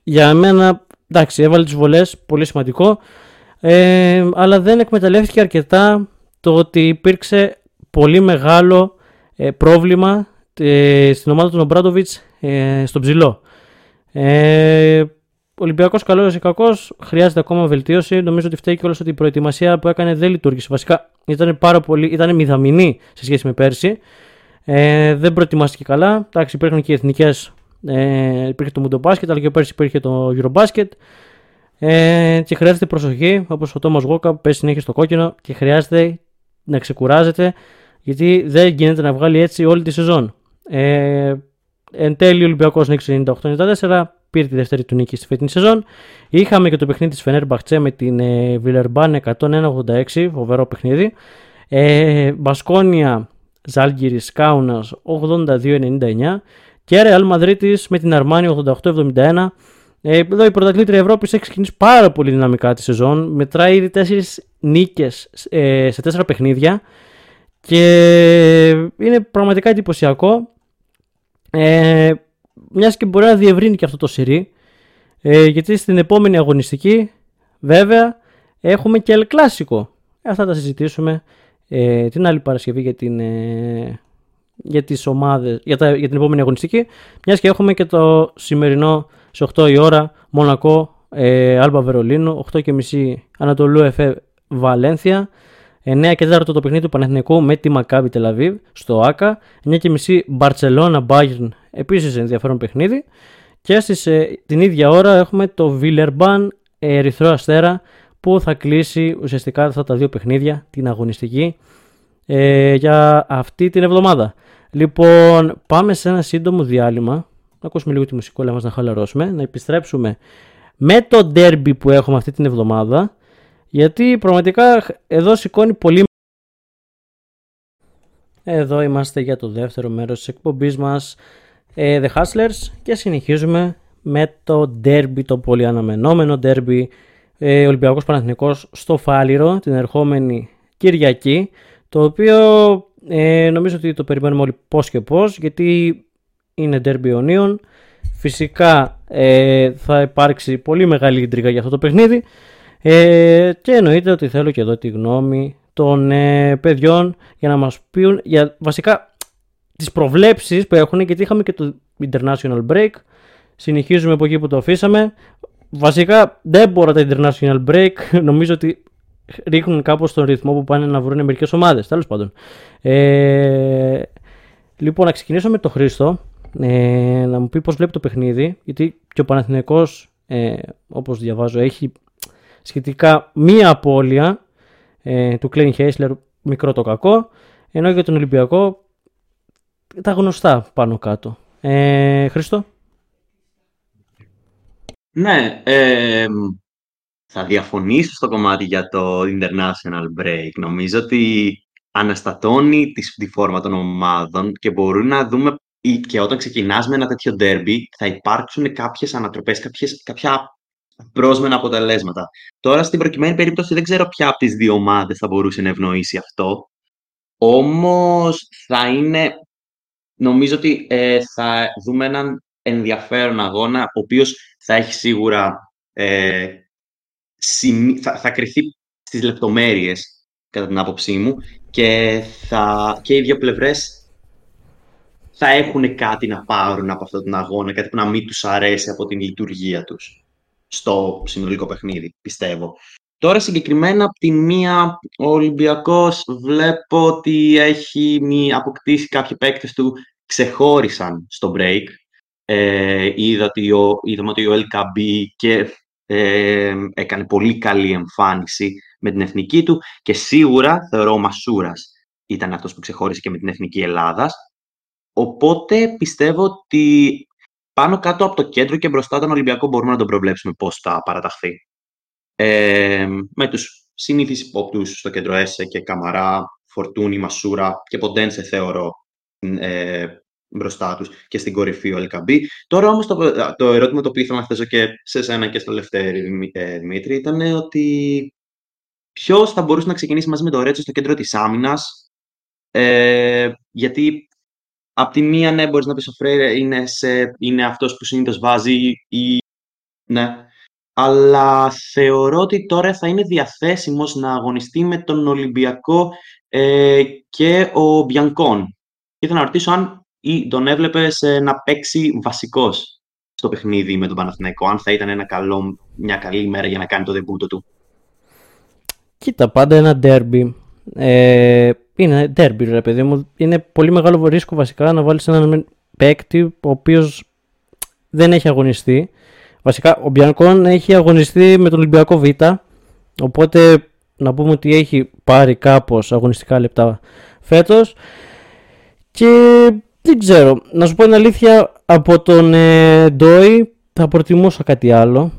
για μένα, εντάξει, έβαλε τις βολές, πολύ σημαντικό, ε, αλλά δεν εκμεταλλεύτηκε αρκετά το ότι υπήρξε πολύ μεγάλο ε, πρόβλημα ε, στην ομάδα του Νομπράτοβιτς ε, στον ψηλό. Ε, Ολυμπιακός καλός ή κακός, χρειάζεται ακόμα βελτίωση. Νομίζω ότι φταίει κιόλας ότι η προετοιμασία που έκανε δεν λειτουργήσε. Βασικά ήταν πάρα πολύ, ήταν μηδαμινή σε σχέση με πέρσι. Ε, δεν προετοιμάστηκε καλά. Εντάξει, υπήρχαν και οι εθνικές. Ε, υπήρχε το Μουντομπάσκετ, αλλά και πέρσι υπήρχε το Eurobasket. Ε, και χρειάζεται προσοχή, όπως ο Τόμας Γόκα πέσει συνέχεια στο κόκκινο και χρειάζεται να ξεκουράζεται, γιατί δεν γίνεται να βγάλει έτσι όλη τη σεζόν. Ε, εν τέλει, ο Ολυμπιακός νίκησε 98-94, πήρε τη δεύτερη του νίκη στη φετινή σεζόν. Είχαμε και το παιχνίδι της Φενέρ Μπαχτσέ με την ε, Βιλερμπάν 101-86, φοβερό παιχνίδι. Ε, Μπασκόνια Ζάλγκυρης Κάουνας 82-99 και Ρεάλ Μαδρίτη με την Αρμάνι 88-71. Ε, εδώ η πρωταθλήτρια Ευρώπης έχει ξεκινήσει πάρα πολύ δυναμικά τη σεζόν. Μετράει ήδη 4 νίκες ε, σε 4 παιχνίδια και είναι πραγματικά εντυπωσιακό. Ε, μιας και μπορεί να διευρύνει και αυτό το σειρί ε, γιατί στην επόμενη αγωνιστική βέβαια έχουμε και El Clásico αυτά τα συζητήσουμε ε, την άλλη Παρασκευή για, την, ε, για τις ομάδες για, τα, για την επόμενη αγωνιστική μιας και έχουμε και το σημερινό σε 8 η ώρα Μονακό ε, Άλμπα Βερολίνο 8 και μισή Ανατολού Εφέ Βαλένθια 9 και 4 το παιχνίδι του Πανεθνικού με τη Μακάβη Τελαβίβ στο ΆΚΑ. 9 και μισή Μπαρτσελώνα Μπάγιρν επίσης ενδιαφέρον παιχνίδι. Και στις, ε, την ίδια ώρα έχουμε το Βιλερμπάν Ερυθρό Αστέρα που θα κλείσει ουσιαστικά αυτά τα δύο παιχνίδια, την αγωνιστική, ε, για αυτή την εβδομάδα. Λοιπόν, πάμε σε ένα σύντομο διάλειμμα. Να ακούσουμε λίγο τη μουσικόλα μας να χαλαρώσουμε, να επιστρέψουμε με το ντέρμπι που έχουμε αυτή την εβδομάδα γιατί πραγματικά εδώ σηκώνει πολύ εδώ είμαστε για το δεύτερο μέρος της εκπομπής μας ε, The Hustlers και συνεχίζουμε με το derby, το πολύ αναμενόμενο derby ε, Ολυμπιακός Παναθηνικός στο Φάληρο την ερχόμενη Κυριακή το οποίο ε, νομίζω ότι το περιμένουμε όλοι πώς και πώς γιατί είναι derby ονίων φυσικά ε, θα υπάρξει πολύ μεγάλη ίντριγα για αυτό το παιχνίδι. Ε, και εννοείται ότι θέλω και εδώ τη γνώμη των ε, παιδιών για να μας πούν για βασικά τις προβλέψεις που έχουν γιατί είχαμε και το international break. Συνεχίζουμε από εκεί που το αφήσαμε. Βασικά δεν μπορώ τα international break. Νομίζω ότι ρίχνουν κάπως τον ρυθμό που πάνε να βρουν μερικές ομάδες τέλος πάντων. Ε, λοιπόν να ξεκινήσω με το Χρήστο ε, να μου πει πώς βλέπει το παιχνίδι γιατί και ο Παναθηναϊκός ε, όπως διαβάζω έχει σχετικά μία απώλεια ε, του Κλέιν Χέισλερ, μικρό το κακό, ενώ για τον Ολυμπιακό τα γνωστά πάνω κάτω. Ε, Χριστό. Ναι, ε, θα διαφωνήσω στο κομμάτι για το international break. Νομίζω ότι αναστατώνει τη, τη φόρμα των ομάδων και μπορούμε να δούμε και όταν ξεκινάς με ένα τέτοιο derby θα υπάρξουν κάποιες ανατροπές, κάποιες, κάποια πρόσμενα αποτελέσματα. Τώρα, στην προκειμένη περίπτωση, δεν ξέρω ποια από τις δύο ομάδες θα μπορούσε να ευνοήσει αυτό. Όμως, θα είναι... Νομίζω ότι ε, θα δούμε έναν ενδιαφέρον αγώνα, ο οποίος θα έχει σίγουρα... Ε, θα, θα κρυθεί στις λεπτομέρειες, κατά την άποψή μου, και, θα, και οι δύο πλευρές θα έχουν κάτι να πάρουν από αυτόν τον αγώνα, κάτι που να μην τους αρέσει από την λειτουργία τους στο συνολικό παιχνίδι, πιστεύω. Τώρα συγκεκριμένα από τη μία ο Ολυμπιακός βλέπω ότι έχει αποκτήσει κάποιοι παίκτες του ξεχώρισαν στο break. Ε, είδα ότι ο, είδαμε ότι ο LKB και ε, έκανε πολύ καλή εμφάνιση με την εθνική του και σίγουρα θεωρώ ο Μασούρας ήταν αυτός που ξεχώρισε και με την εθνική Ελλάδας. Οπότε πιστεύω ότι πάνω κάτω από το κέντρο και μπροστά τον Ολυμπιακό μπορούμε να τον προβλέψουμε πώς θα παραταχθεί. Ε, με τους συνήθεις υπόπτους στο κέντρο Έσε και Καμαρά, Φορτούνη, Μασούρα και Ποντένσε θεωρώ ε, μπροστά τους και στην κορυφή ο Ελκαμπή. Τώρα όμως το, το ερώτημα το οποίο ήθελα να θέσω και σε σένα και στο Λευτέρη ε, Δημήτρη ήταν ότι ποιος θα μπορούσε να ξεκινήσει μαζί με το Ρέτσο στο κέντρο της άμυνας ε, γιατί Απ' τη μία, ναι, μπορείς να πεις ο Φρέιρε είναι, σε, είναι αυτός που συνήθως βάζει ή... Ναι. Αλλά θεωρώ ότι τώρα θα είναι διαθέσιμος να αγωνιστεί με τον Ολυμπιακό ε, και ο Μπιανκόν. Και ήθελα να ρωτήσω αν ή τον έβλεπες να παίξει βασικός στο παιχνίδι με τον Παναθηναϊκό, αν θα ήταν ένα καλό, μια καλή ημέρα για να κάνει το δεμπούτο του. Κοίτα, πάντα ένα ντέρμπι. Ε, είναι derby, ρε παιδί μου. Είναι πολύ μεγάλο ρίσκο βασικά να βάλεις έναν παίκτη ο οποίος δεν έχει αγωνιστεί. Βασικά, ο Μπιανκόν έχει αγωνιστεί με τον Ολυμπιακό Β. Οπότε να πούμε ότι έχει πάρει κάπως αγωνιστικά λεπτά φέτος. Και δεν ξέρω, να σου πω την αλήθεια, από τον ε, Ντόι θα προτιμούσα κάτι άλλο.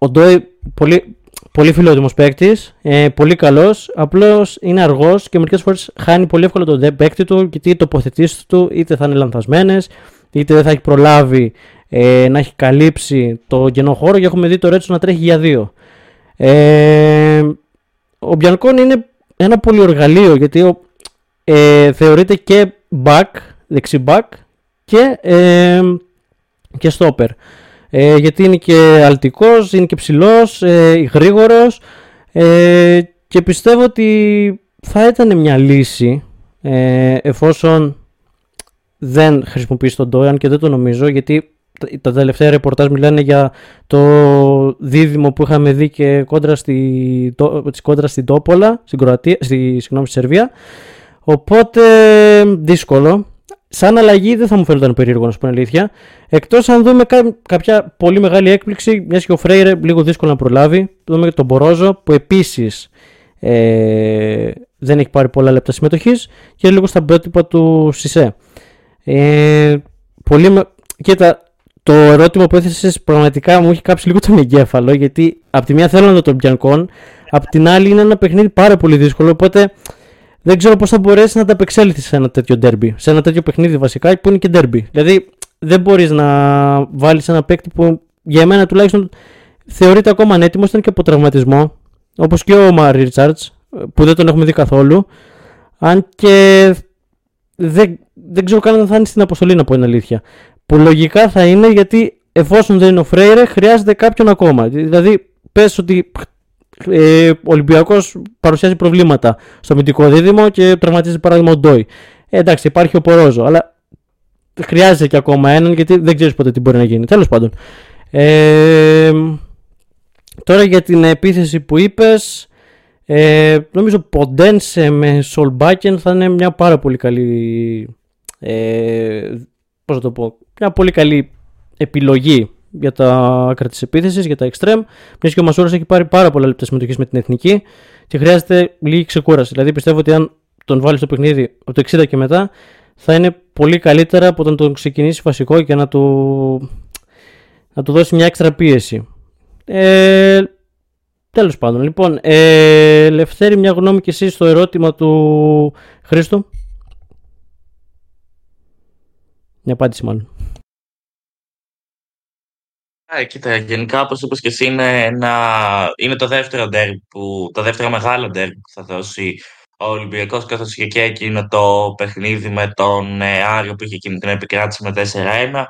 Ο Ντόι πολύ, πολύ φιλότιμος παίκτης, ε, πολύ καλός, απλώς είναι αργός και μερικές φορές χάνει πολύ εύκολα τον παίκτη του γιατί οι τοποθετήσεις του είτε θα είναι λανθασμένες, είτε δεν θα έχει προλάβει ε, να έχει καλύψει το κενό χώρο και έχουμε δει το Ρέτσο να τρέχει για δύο. Ε, ο Μπιανκόν είναι ένα πολυοργαλείο γιατί ε, θεωρείται και back, δεξί back και, ε, και stopper. Ε, γιατί είναι και αλτικός, είναι και ψηλός, ε, γρήγορος ε, και πιστεύω ότι θα ήταν μια λύση ε, εφόσον δεν χρησιμοποιήσει τον Ντόιαν και δεν το νομίζω γιατί τα τελευταία ρεπορτάζ μιλάνε για το δίδυμο που είχαμε δει και κόντρα, στη, το, κόντρας στην Τόπολα, στην, Κροατία, στη, συγγνώμη, στη Σερβία. Οπότε δύσκολο. Σαν αλλαγή δεν θα μου φαίνονταν περίεργο να σου πω αλήθεια. Εκτός αν δούμε κάποια πολύ μεγάλη έκπληξη, μιας και ο Φρέιρε λίγο δύσκολο να προλάβει. Δούμε τον Μπορόζο που επίσης ε, δεν έχει πάρει πολλά λεπτά συμμετοχής και λίγο στα πρότυπα του Σισε. Ε, πολύ, κοίτα, το ερώτημα που έθεσες πραγματικά μου έχει κάψει λίγο τον εγκέφαλο γιατί από τη μία θέλω να τον πιανκών, από την άλλη είναι ένα παιχνίδι πάρα πολύ δύσκολο. Οπότε δεν ξέρω πώς θα μπορέσει να τα απεξέλθει σε ένα τέτοιο derby. Σε ένα τέτοιο παιχνίδι βασικά που είναι και derby. Δηλαδή δεν μπορείς να βάλεις ένα παίκτη που για μένα τουλάχιστον θεωρείται ακόμα ανέτοιμος, ήταν και από τραυματισμό. Όπως και ο Μαρ Ρίτσαρτ που δεν τον έχουμε δει καθόλου. Αν και δεν, δεν ξέρω καν αν θα είναι στην αποστολή να πω είναι αλήθεια. Που λογικά θα είναι γιατί εφόσον δεν είναι ο Φρέιρε, χρειάζεται κάποιον ακόμα. Δηλαδή, πες ότι ε, ο Ολυμπιακός παρουσιάζει προβλήματα στο μυντικό δίδυμο και τραυματίζει παράδειγμα ο Ντόι. Ε, εντάξει, υπάρχει ο Πορόζο, αλλά χρειάζεται και ακόμα έναν γιατί δεν ξέρεις ποτέ τι μπορεί να γίνει. Τέλος πάντων. Ε, τώρα για την επίθεση που είπες. Ε, νομίζω Ποντένσε με Σολμπάκεν θα είναι μια πάρα πολύ καλή ε, πώς το πω, μια πολύ καλή επιλογή για τα άκρα της επίθεσης, για τα extreme. Μιας και ο Μασούρας έχει πάρει πάρα πολλά λεπτά συμμετοχής με την εθνική και χρειάζεται λίγη ξεκούραση. Δηλαδή πιστεύω ότι αν τον βάλεις στο παιχνίδι από το 60 και μετά, θα είναι πολύ καλύτερα από τον τον ξεκινήσει βασικό και να του, να του δώσει μια έξτρα πίεση. Ε, τέλος πάντων, λοιπόν, ε, Λευθέρη μια γνώμη και εσύ στο ερώτημα του Χρήστο. Μια απάντηση μάλλον. Ε, κοίτα, γενικά όπως είπες και εσύ είναι, ένα, είναι το δεύτερο ντέρμπι που, το δεύτερο μεγάλο ντέρμπι που θα δώσει ο Ολυμπιακός καθώς και, και εκείνο το παιχνίδι με τον ε, Άριο που είχε εκείνη την επικράτηση με 4-1.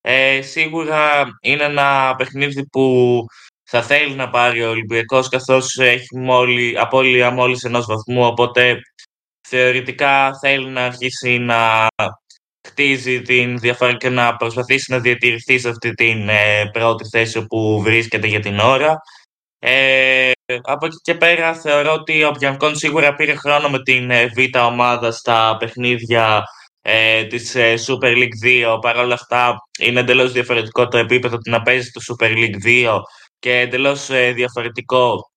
Ε, σίγουρα είναι ένα παιχνίδι που θα θέλει να πάρει ο Ολυμπιακός καθώς έχει μόλι, απώλεια μόλις ενός βαθμού οπότε θεωρητικά θέλει να αρχίσει να χτίζει την διαφορά και να προσπαθήσει να διατηρηθεί σε αυτή την ε, πρώτη θέση που βρίσκεται για την ώρα. Ε, από εκεί και πέρα θεωρώ ότι ο Μπιανκόν σίγουρα πήρε χρόνο με την ε, β' ομάδα στα παιχνίδια ε, της ε, Super League 2. Παρ' όλα αυτά είναι εντελώς διαφορετικό το επίπεδο του να παίζει το Super League 2 και εντελώς ε, διαφορετικό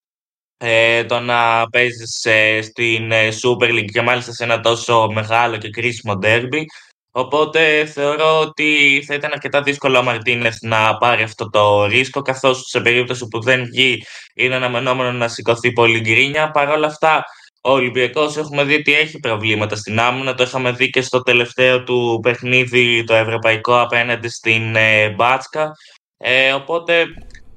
ε, το να παίζεις στην Super League και μάλιστα σε ένα τόσο μεγάλο και κρίσιμο derby. Οπότε θεωρώ ότι θα ήταν αρκετά δύσκολο ο Μαρτίνεθ να πάρει αυτό το ρίσκο, καθώς σε περίπτωση που δεν βγει είναι αναμενόμενο να σηκωθεί πολύ γκρίνια. Παρ' όλα αυτά, ο Ολυμπιακός έχουμε δει ότι έχει προβλήματα στην άμυνα. Το είχαμε δει και στο τελευταίο του παιχνίδι, το ευρωπαϊκό απέναντι στην ε, Μπάτσκα. Ε, οπότε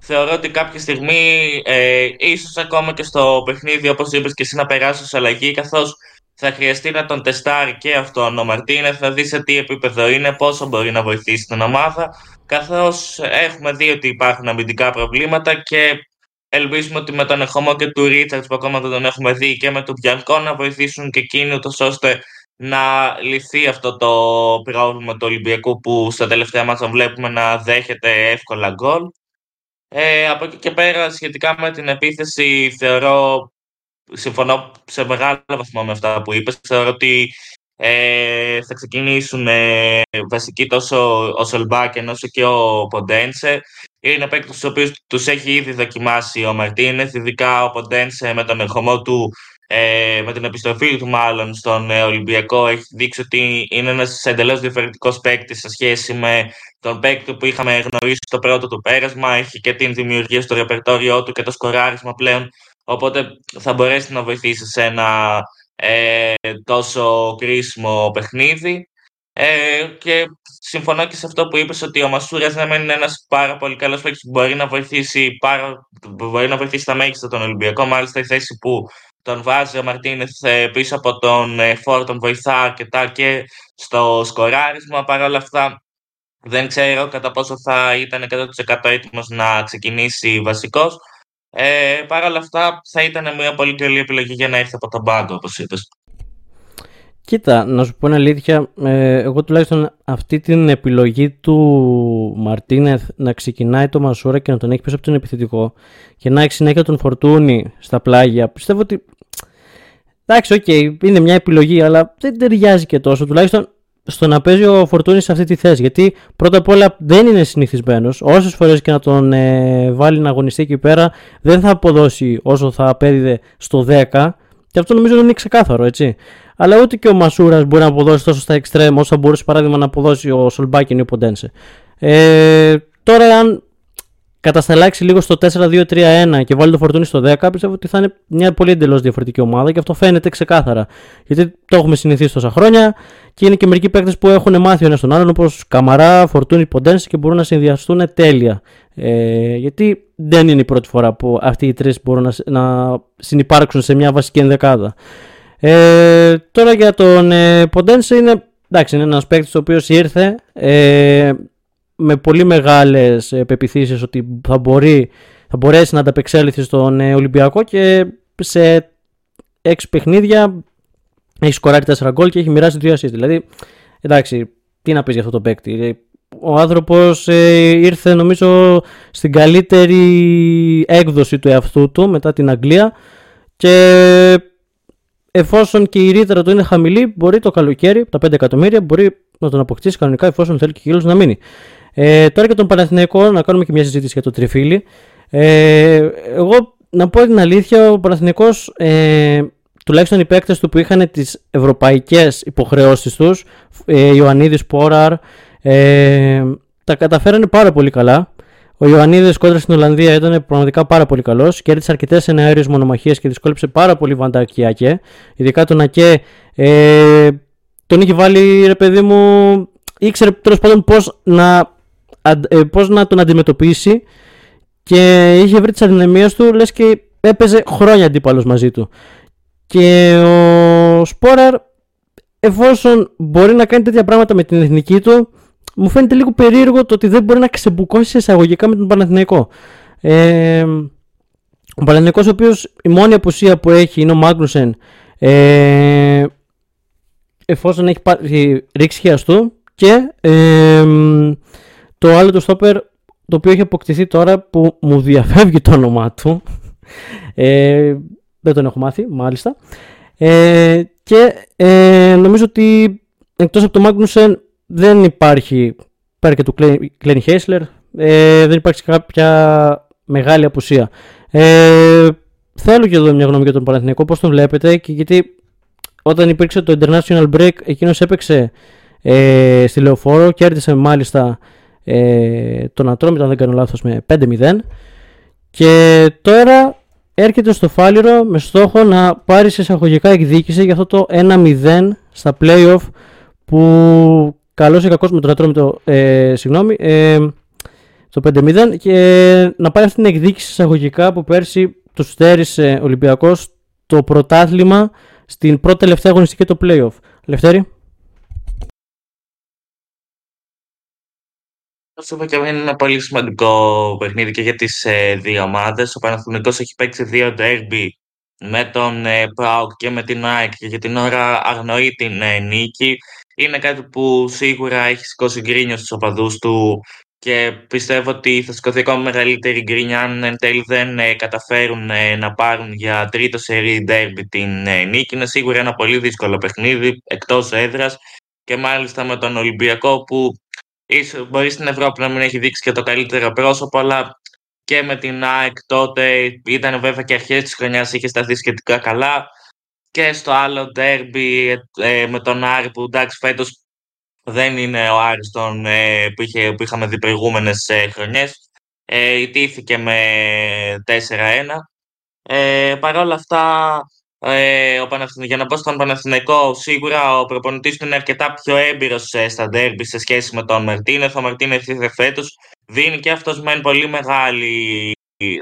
θεωρώ ότι κάποια στιγμή, ε, ίσως ακόμα και στο παιχνίδι, όπως είπες και εσύ, να περάσει ως αλλαγή, καθώς θα χρειαστεί να τον τεστάρει και αυτόν ο Μαρτίνε, θα δεις σε τι επίπεδο είναι, πόσο μπορεί να βοηθήσει την ομάδα, καθώς έχουμε δει ότι υπάρχουν αμυντικά προβλήματα και ελπίζουμε ότι με τον ερχομό και του Ρίτσαρτς που ακόμα δεν τον έχουμε δει και με τον Πιανκό να βοηθήσουν και εκείνοι ούτως ώστε να λυθεί αυτό το πρόβλημα του Ολυμπιακού που στα τελευταία μας βλέπουμε να δέχεται εύκολα γκολ. Ε, από εκεί και πέρα σχετικά με την επίθεση θεωρώ συμφωνώ σε μεγάλο βαθμό με αυτά που είπες. Θεωρώ ότι ε, θα ξεκινήσουν ε, βασικοί τόσο ο Σολμπάκεν όσο και ο Ποντένσε. Είναι παίκτες του οποίους τους έχει ήδη δοκιμάσει ο Μαρτίνεθ, ειδικά ο Ποντένσε με τον ερχομό του ε, με την επιστροφή του μάλλον στον ε, Ολυμπιακό έχει δείξει ότι είναι ένας εντελώς διαφορετικός παίκτης σε σχέση με τον παίκτη που είχαμε γνωρίσει στο πρώτο του πέρασμα. Έχει και την δημιουργία στο ρεπερτόριό του και το σκοράρισμα πλέον. Οπότε θα μπορέσει να βοηθήσει σε ένα ε, τόσο κρίσιμο παιχνίδι. Ε, και συμφωνώ και σε αυτό που είπες ότι ο Μασούρας δεν είναι ένας πάρα πολύ καλός παίκτης που μπορεί να βοηθήσει, πάρα, μπορεί να βοηθήσει τα μέγιστα τον Ολυμπιακό. Μάλιστα η θέση που τον βάζει ο Μαρτίνεθ ε, πίσω από τον ε, Φόρ, τον βοηθά αρκετά και στο σκοράρισμα. Παρ' όλα αυτά δεν ξέρω κατά πόσο θα ήταν 100% έτοιμος να ξεκινήσει βασικός. Ε, Παρ' όλα αυτά θα ήταν μια πολύ καλή επιλογή για να έρθει από τον πάγκο, όπως είπες. Κοίτα, να σου πω ένα αλήθεια, ε, εγώ τουλάχιστον αυτή την επιλογή του Μαρτίνεθ να ξεκινάει το Μασούρα και να τον έχει πίσω από τον επιθετικό και να έχει συνέχεια τον Φορτούνη στα πλάγια, πιστεύω ότι εντάξει, OK, okay, είναι μια επιλογή, αλλά δεν ταιριάζει και τόσο, τουλάχιστον στο να παίζει ο Φορτούνη σε αυτή τη θέση. Γιατί πρώτα απ' όλα δεν είναι συνηθισμένος. Όσες φορές και να τον ε, βάλει να αγωνιστεί εκεί πέρα, δεν θα αποδώσει όσο θα απέδιδε στο 10. Και αυτό νομίζω είναι ξεκάθαρο, έτσι. Αλλά ούτε και ο Μασούρας μπορεί να αποδώσει τόσο στα extreme όσο θα μπορούσε παράδειγμα να αποδώσει ο Σολμπάκιν ή ο Ποντένσε. Ε, τώρα, αν κατασταλάξει λίγο στο 4-2-3-1 και βάλει το φορτούνι στο 10, πιστεύω ότι θα είναι μια πολύ εντελώς διαφορετική ομάδα και αυτό φαίνεται ξεκάθαρα. Γιατί το έχουμε συνηθίσει τόσα χρόνια και είναι και μερικοί παίκτες που έχουν μάθει ο ένας τον άλλον, όπως Καμαρά, Φορτούνι, Ποντένσε και μπορούν να συνδυαστούν τέλεια. Ε, γιατί δεν είναι η πρώτη φορά που αυτοί οι τρεις μπορούν να, να συνεπάρξουν σε μια βασική ενδεκάδα. Ε, τώρα για τον ε, Ποντένσε είναι, εντάξει, είναι ένας παίκτης ο οποίος ήρθε ε, με πολύ μεγάλες πεπιθήσεις ότι θα, μπορεί, θα μπορέσει να ανταπεξέλθει στον ε, Ολυμπιακό και σε 6 παιχνίδια έχει σκοράρει 4 γκολ και έχει μοιράσει 2 assist. Δηλαδή, εντάξει, τι να πεις για αυτό το παίκτη. Ο άνθρωπος ε, ήρθε νομίζω στην καλύτερη έκδοση του εαυτού του μετά την Αγγλία και εφόσον και η ρήτρα του είναι χαμηλή, μπορεί το καλοκαίρι, τα 5 εκατομμύρια, μπορεί να τον αποκτήσει κανονικά εφόσον θέλει και ο να μείνει. Ε, τώρα για τον Παναθηναϊκό, να κάνουμε και μια συζήτηση για το τριφύλι. Ε, εγώ να πω την αλήθεια, ο Παναθηναϊκός, ε, τουλάχιστον οι παίκτες του που είχαν τις ευρωπαϊκές υποχρεώσεις τους, ε, Ιωαννίδης, Πόραρ, ε, τα καταφέρανε πάρα πολύ καλά. Ο Ιωαννίδης κόντρα στην Ολλανδία ήταν πραγματικά πάρα πολύ καλός. Κέρδισε αρκετές εναέριες μονομαχίες και δυσκόλεψε πάρα πολύ βαντακιάκε. Ειδικά τον Ακέ. Ε, τον είχε βάλει ρε παιδί μου. ήξερε τέλος πάντων πώς να ε, πώς να τον αντιμετωπίσει και είχε βρει τις αδυναμίες του λες και έπαιζε χρόνια αντίπαλος μαζί του. Και ο Σπόραρ εφόσον μπορεί να κάνει τέτοια πράγματα με την εθνική του μου φαίνεται λίγο περίεργο το ότι δεν μπορεί να ξεμπουκώσει εισαγωγικά με τον Παναθηναϊκό. Ε, ο Παναθηναϊκός ο οποίος η μόνη απουσία που έχει είναι ο Μάγνουσεν. Ε, εφόσον έχει ρίξει χιαστού και ε, το άλλο το στόπερ το οποίο έχει αποκτηθεί τώρα που μου διαφεύγει το όνομά του. Ε, δεν τον έχω μάθει, μάλιστα. Ε, και ε, νομίζω ότι εκτός από το Μάγνουσεν δεν υπάρχει, πέρα και του Κλένι Χέισλερ, ε, δεν υπάρχει κάποια μεγάλη απουσία. Ε, θέλω και εδώ μια γνώμη για τον Παναθηναϊκό, πώς τον βλέπετε και γιατί όταν υπήρξε το International Break εκείνος έπαιξε ε, στη Λεωφόρο, κέρδισε μάλιστα ε, τον Ατρόμητο αν δεν κάνω λάθος με 5-0 και τώρα έρχεται στο Φάληρο με στόχο να πάρει σε εισαγωγικά εκδίκηση για αυτό το 1-0 στα playoff που καλώς ή κακός με τον Ατρόμητο ε, συγγνώμη ε, το 5-0 και να πάρει αυτή την εκδίκηση εισαγωγικά που πέρσι του στέρισε Ολυμπιακός το πρωτάθλημα στην πρώτη τελευταία αγωνιστική το playoff. Λευτέρη. Σου και είναι ένα πολύ σημαντικό παιχνίδι και για τις ε, δύο ομάδες. Ο Παναθηναϊκός έχει παίξει δύο ντέρμπι με τον ε, και με την ΑΕΚ και για την ώρα αγνοεί την ε, νίκη. Είναι κάτι που σίγουρα έχει σηκώσει γκρίνιο στους οπαδούς του και πιστεύω ότι θα σηκωθεί ακόμα μεγαλύτερη γκρίνια αν εν τέλει δεν ε, καταφέρουν ε, να πάρουν για τρίτο σερί ντέρμπι την ε, νίκη. Είναι σίγουρα ένα πολύ δύσκολο παιχνίδι εκτός έδρας και μάλιστα με τον Ολυμπιακό που ίσως μπορεί στην Ευρώπη να μην έχει δείξει και το καλύτερο πρόσωπο αλλά και με την ΑΕΚ τότε ήταν βέβαια και αρχές της χρονιάς είχε σταθεί σχετικά καλά και στο άλλο ντέρμπι με τον Άρη που εντάξει φέτος δεν είναι ο Άριστον ε, που, είχε, που είχαμε δει προηγούμενες ε, χρονιές. Ε, ιτήθηκε με 4-1. Ε, Παρ' όλα αυτά, ε, ο για να πω στον Παναθηναϊκό, σίγουρα ο προπονητής του είναι αρκετά πιο έμπειρος ε, στα ντέρμπι σε σχέση με τον Μερτίνεθ. Ο Μερτίνεθ ήρθε φέτος, δίνει και αυτός μεν πολύ μεγάλη,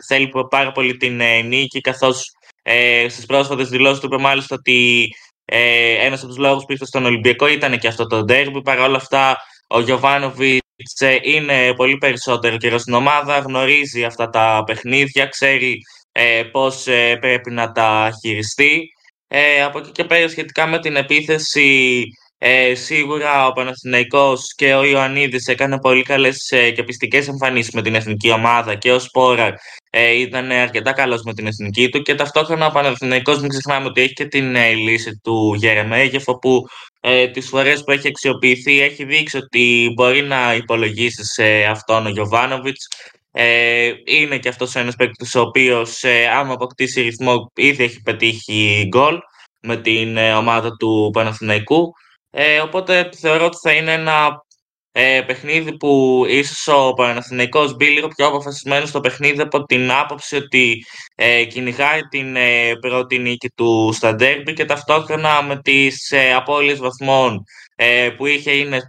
θέλει πάρα πολύ την ε, νίκη, καθώς ε, στις πρόσφατες δηλώσεις του είπε μάλιστα ότι ε, Ένας από τους λόγους που ήρθε στον Ολυμπιακό ήταν και αυτό το ντέρμπι. Παρ' όλα αυτά, ο Γιωβάνοβιτς ε, είναι πολύ περισσότερο καιρός στην ομάδα, γνωρίζει αυτά τα παιχνίδια, ξέρει ε, πώς ε, πρέπει να τα χειριστεί. Ε, από εκεί και πέρα σχετικά με την επίθεση ε, σίγουρα ο Παναθηναϊκός και ο Ιωαννίδης έκανε πολύ καλές ε, και πιστικές εμφανίσεις με την εθνική ομάδα και ο Σπόρα ε, ήταν αρκετά καλός με την εθνική του και ταυτόχρονα ο Παναθηναϊκός μην ξεχνάμε ότι έχει και την ε, λύση του Γερεμέγεφ όπου ε, τις φορές που έχει αξιοποιηθεί έχει δείξει ότι μπορεί να υπολογίσει σε αυτόν ο Γιωβάνοβιτς ε, είναι και αυτός ένας παίκτης ο οποίος ε, άμα αποκτήσει ρυθμό ήδη έχει πετύχει γκολ με την ε, ομάδα του Παναθηναϊκού. Ε, οπότε θεωρώ ότι θα είναι ένα ε, παιχνίδι που ίσως ο Παναθηναϊκός μπει λίγο πιο αποφασισμένος στο παιχνίδι από την άποψη ότι ε, κυνηγάει την ε, πρώτη νίκη του στα ντέρμπι και ταυτόχρονα με τις ε, απώλειες βαθμών ε, που είχε είναι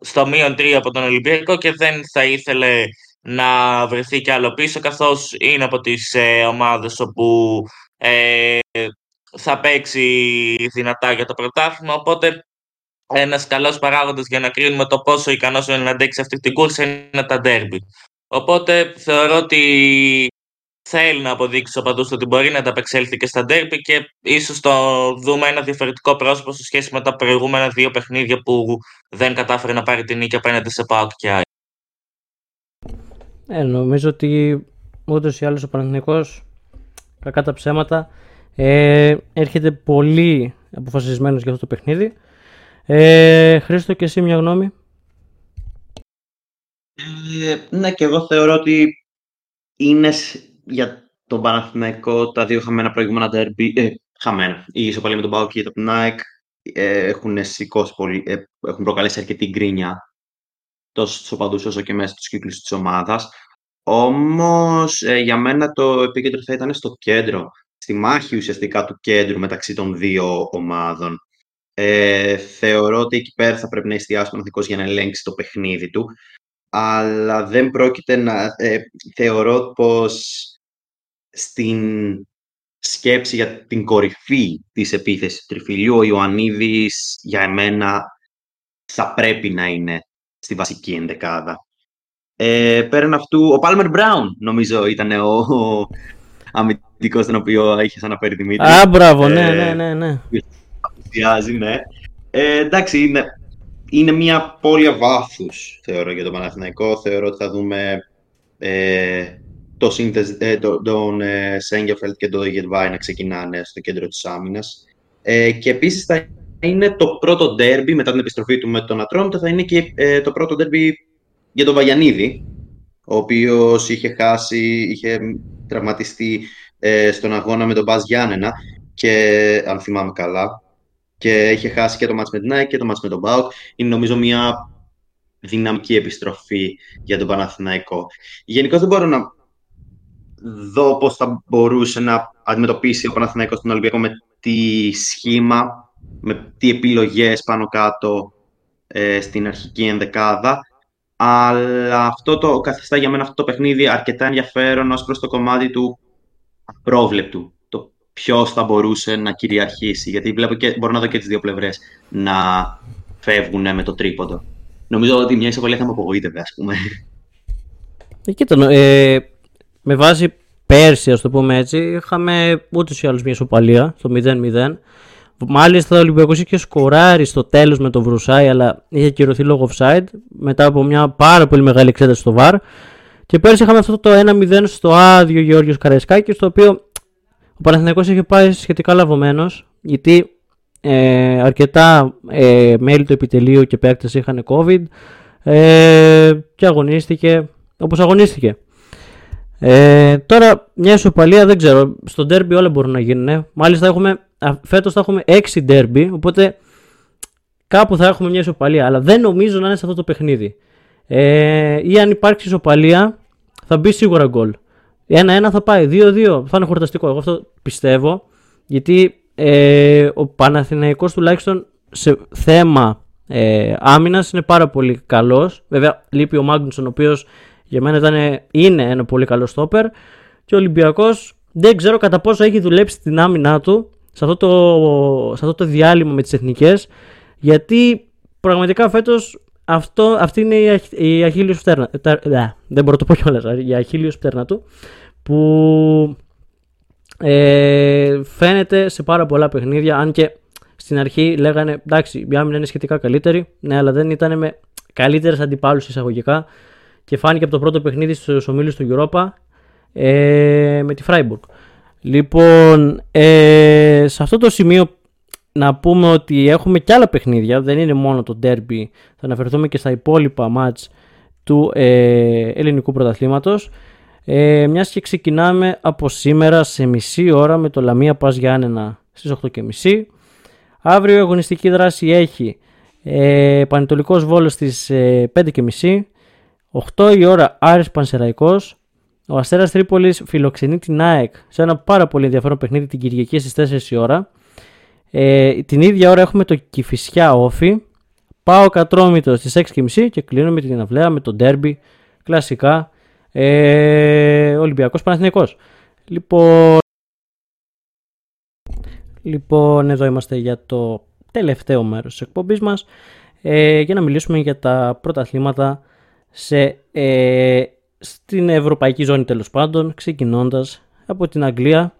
στο μείον 3 από τον Ολυμπιακό και δεν θα ήθελε να βρεθεί κι άλλο πίσω καθώς είναι από τις ε, ομάδες όπου ε, θα παίξει δυνατά για το πρωτάθλημα οπότε ένας καλός παράγοντας για να κρίνουμε το πόσο ικανός είναι να αντέξει αυτή την κούρσα είναι τα ντέρμπι. Οπότε θεωρώ ότι θέλει να αποδείξει ο Παντούς ότι μπορεί να ανταπεξέλθει και στα ντέρμπι και ίσως το δούμε ένα διαφορετικό πρόσωπο σε σχέση με τα προηγούμενα δύο παιχνίδια που δεν κατάφερε να πάρει την νίκη απέναντι σε ΠΑΟΚ και ΑΕΚ. Ε, νομίζω ότι ούτω ή άλλως ο Παναθηναϊκός κακά τα ψέματα ε, έρχεται πολύ αποφασισμένος για αυτό το παιχνίδι ε, Χρήστο και εσύ μια γνώμη; Ε, ναι και εγώ θεωρώ ότι είναι για τον Παναθηναϊκό τα δύο χαμένα προηγούμενα derby, ε, χαμένα. Η ισοπαλία με τον Πάο και το Nike ε, έχουν σηκώσει πολύ, ε, έχουν προκαλέσει αρκετή γκρίνια τόσο στους οπαδούς όσο και μέσα στους κύκλους της ομάδας. Όμως ε, για μένα το επίκεντρο θα ήταν στο κέντρο, στη μάχη ουσιαστικά του κέντρου μεταξύ των δύο ομάδων. Ε, θεωρώ ότι εκεί πέρα θα πρέπει να εστιάσει ο για να ελέγξει το παιχνίδι του. Αλλά δεν πρόκειται να... Ε, θεωρώ πως στην σκέψη για την κορυφή της επίθεσης του Τριφυλιού, ο Ιωαννίδης για εμένα θα πρέπει να είναι στη βασική ενδεκάδα. Ε, πέραν αυτού, ο Πάλμερ Μπράουν νομίζω ήταν ο, ο αμυντικός τον οποίο είχες αναφέρει Δημήτρη. Α, μπράβο, ναι, ναι, ναι. ναι ναι. Ε, εντάξει, είναι, είναι μια πόλια βάθους θεωρώ για τον Παναθηναϊκό. Θεωρώ ότι θα δούμε ε, το σύνθεση, ε, το, τον ε, Σέγγεφελτ και τον Γετβάη να ξεκινάνε στο κέντρο της άμυνας. Ε, και επίσης θα είναι το πρώτο ντέρμπι μετά την επιστροφή του με τον Ατρόμητο, θα είναι και ε, το πρώτο ντέρμπι για τον Βαγιανίδη, ο οποίος είχε χάσει, είχε τραυματιστεί ε, στον αγώνα με τον Μπάζ Γιάννενα και αν θυμάμαι καλά και είχε χάσει και το μάτς με την ΑΕΚ και το μάτς με τον ΠΑΟΚ. Είναι νομίζω μια δυναμική επιστροφή για τον Παναθηναϊκό. Γενικώ δεν μπορώ να δω πώς θα μπορούσε να αντιμετωπίσει ο Παναθηναϊκός τον Ολυμπιακό με τι σχήμα, με τι επιλογές πάνω κάτω ε, στην αρχική ενδεκάδα. Αλλά αυτό το καθιστά για μένα αυτό το παιχνίδι αρκετά ενδιαφέρον ως προς το κομμάτι του απρόβλεπτου ποιος θα μπορούσε να κυριαρχήσει. Γιατί βλέπω και, μπορώ να δω και τις δύο πλευρές να φεύγουν με το τρίποντο. Νομίζω ότι μια ισοπαλία θα με απογοήτευε, ας πούμε. Ε, κοίτα, ε, με βάση πέρσι, ας το πούμε έτσι, είχαμε ούτως ή άλλως μια ισοπαλία στο 0-0. Μάλιστα ο Ολυμπιακός είχε σκοράρει στο τέλος με το Βρουσάη αλλά είχε ακυρωθεί λόγω offside μετά από μια πάρα πολύ μεγάλη εξέταση στο VAR και πέρυσι είχαμε αυτό το 1-0 στο άδειο Γεώργιος Καραϊσκάκης το οποίο ο Παναθηναϊκός είχε πάει σχετικά λαβωμένος γιατί ε, αρκετά ε, μέλη του επιτελείου και παίκτες είχαν COVID ε, και αγωνίστηκε όπως αγωνίστηκε. Ε, τώρα μια ισοπαλία δεν ξέρω. Στο ντέρμπι όλα μπορούν να γίνουν. Μάλιστα έχουμε, φέτος θα έχουμε 6 ντέρμπι, οπότε κάπου θα έχουμε μια ισοπαλία. Αλλά δεν νομίζω να είναι σε αυτό το παιχνίδι. Ε, ή αν υπάρξει ισοπαλία θα μπει σίγουρα γκολ. Ένα-ένα θα πάει, 2-2 θα είναι χορταστικό. Εγώ αυτό πιστεύω. Γιατί ε, ο Παναθηναϊκός τουλάχιστον σε θέμα ε, άμυνας είναι πάρα πολύ καλός. Βέβαια, λείπει ο Μάγνουσον, ο οποίος για μένα ήταν, είναι ένα πολύ καλό στόπερ. Και ο Ολυμπιακός δεν ξέρω κατά πόσο έχει δουλέψει την άμυνά του σε αυτό το, σε αυτό το διάλειμμα με τις εθνικές. Γιατί πραγματικά φέτος αυτό, αυτή είναι η, η αχίλιος φτέρνα. δεν μπορώ να το πω κιόλας. Η αχίλιος φτέρνα του. Που ε, φαίνεται σε πάρα πολλά παιχνίδια. Αν και στην αρχή λέγανε εντάξει, η άμυνα είναι σχετικά καλύτερη. Ναι, αλλά δεν ήταν με καλύτερες αντιπάλους εισαγωγικά. Και φάνηκε από το πρώτο παιχνίδι στους ομίλους του Europa ε, με τη Freiburg. Λοιπόν, ε, σε αυτό το σημείο να πούμε ότι έχουμε και άλλα παιχνίδια, δεν είναι μόνο το derby, θα αναφερθούμε και στα υπόλοιπα μάτς του ε, ελληνικού πρωταθλήματος. Ε, μιας και ξεκινάμε από σήμερα σε μισή ώρα με το Λαμία Πας Γιάννενα στις 8.30. Αύριο η αγωνιστική δράση έχει ε, Πανετολικός Βόλος στις ε, 5.30. 8 η ώρα Άρης Πανσεραϊκός. Ο Αστέρας Τρίπολης φιλοξενεί την ΑΕΚ σε ένα πάρα πολύ ενδιαφέρον παιχνίδι την Κυριακή στις 4 η ώρα. Ε, την ίδια ώρα έχουμε το Κηφισιά Όφη. Πάω Κατρόμητο στις 6.30 και κλείνουμε την αυλαία με το Ντέρμπι κλασικά ε, Ολυμπιακός Παναθηναϊκός. Λοιπόν, λοιπόν, εδώ είμαστε για το τελευταίο μέρος της εκπομπής μας ε, για να μιλήσουμε για τα πρώτα αθλήματα σε, ε, στην ευρωπαϊκή ζώνη τέλος πάντων, ξεκινώντας από την Αγγλία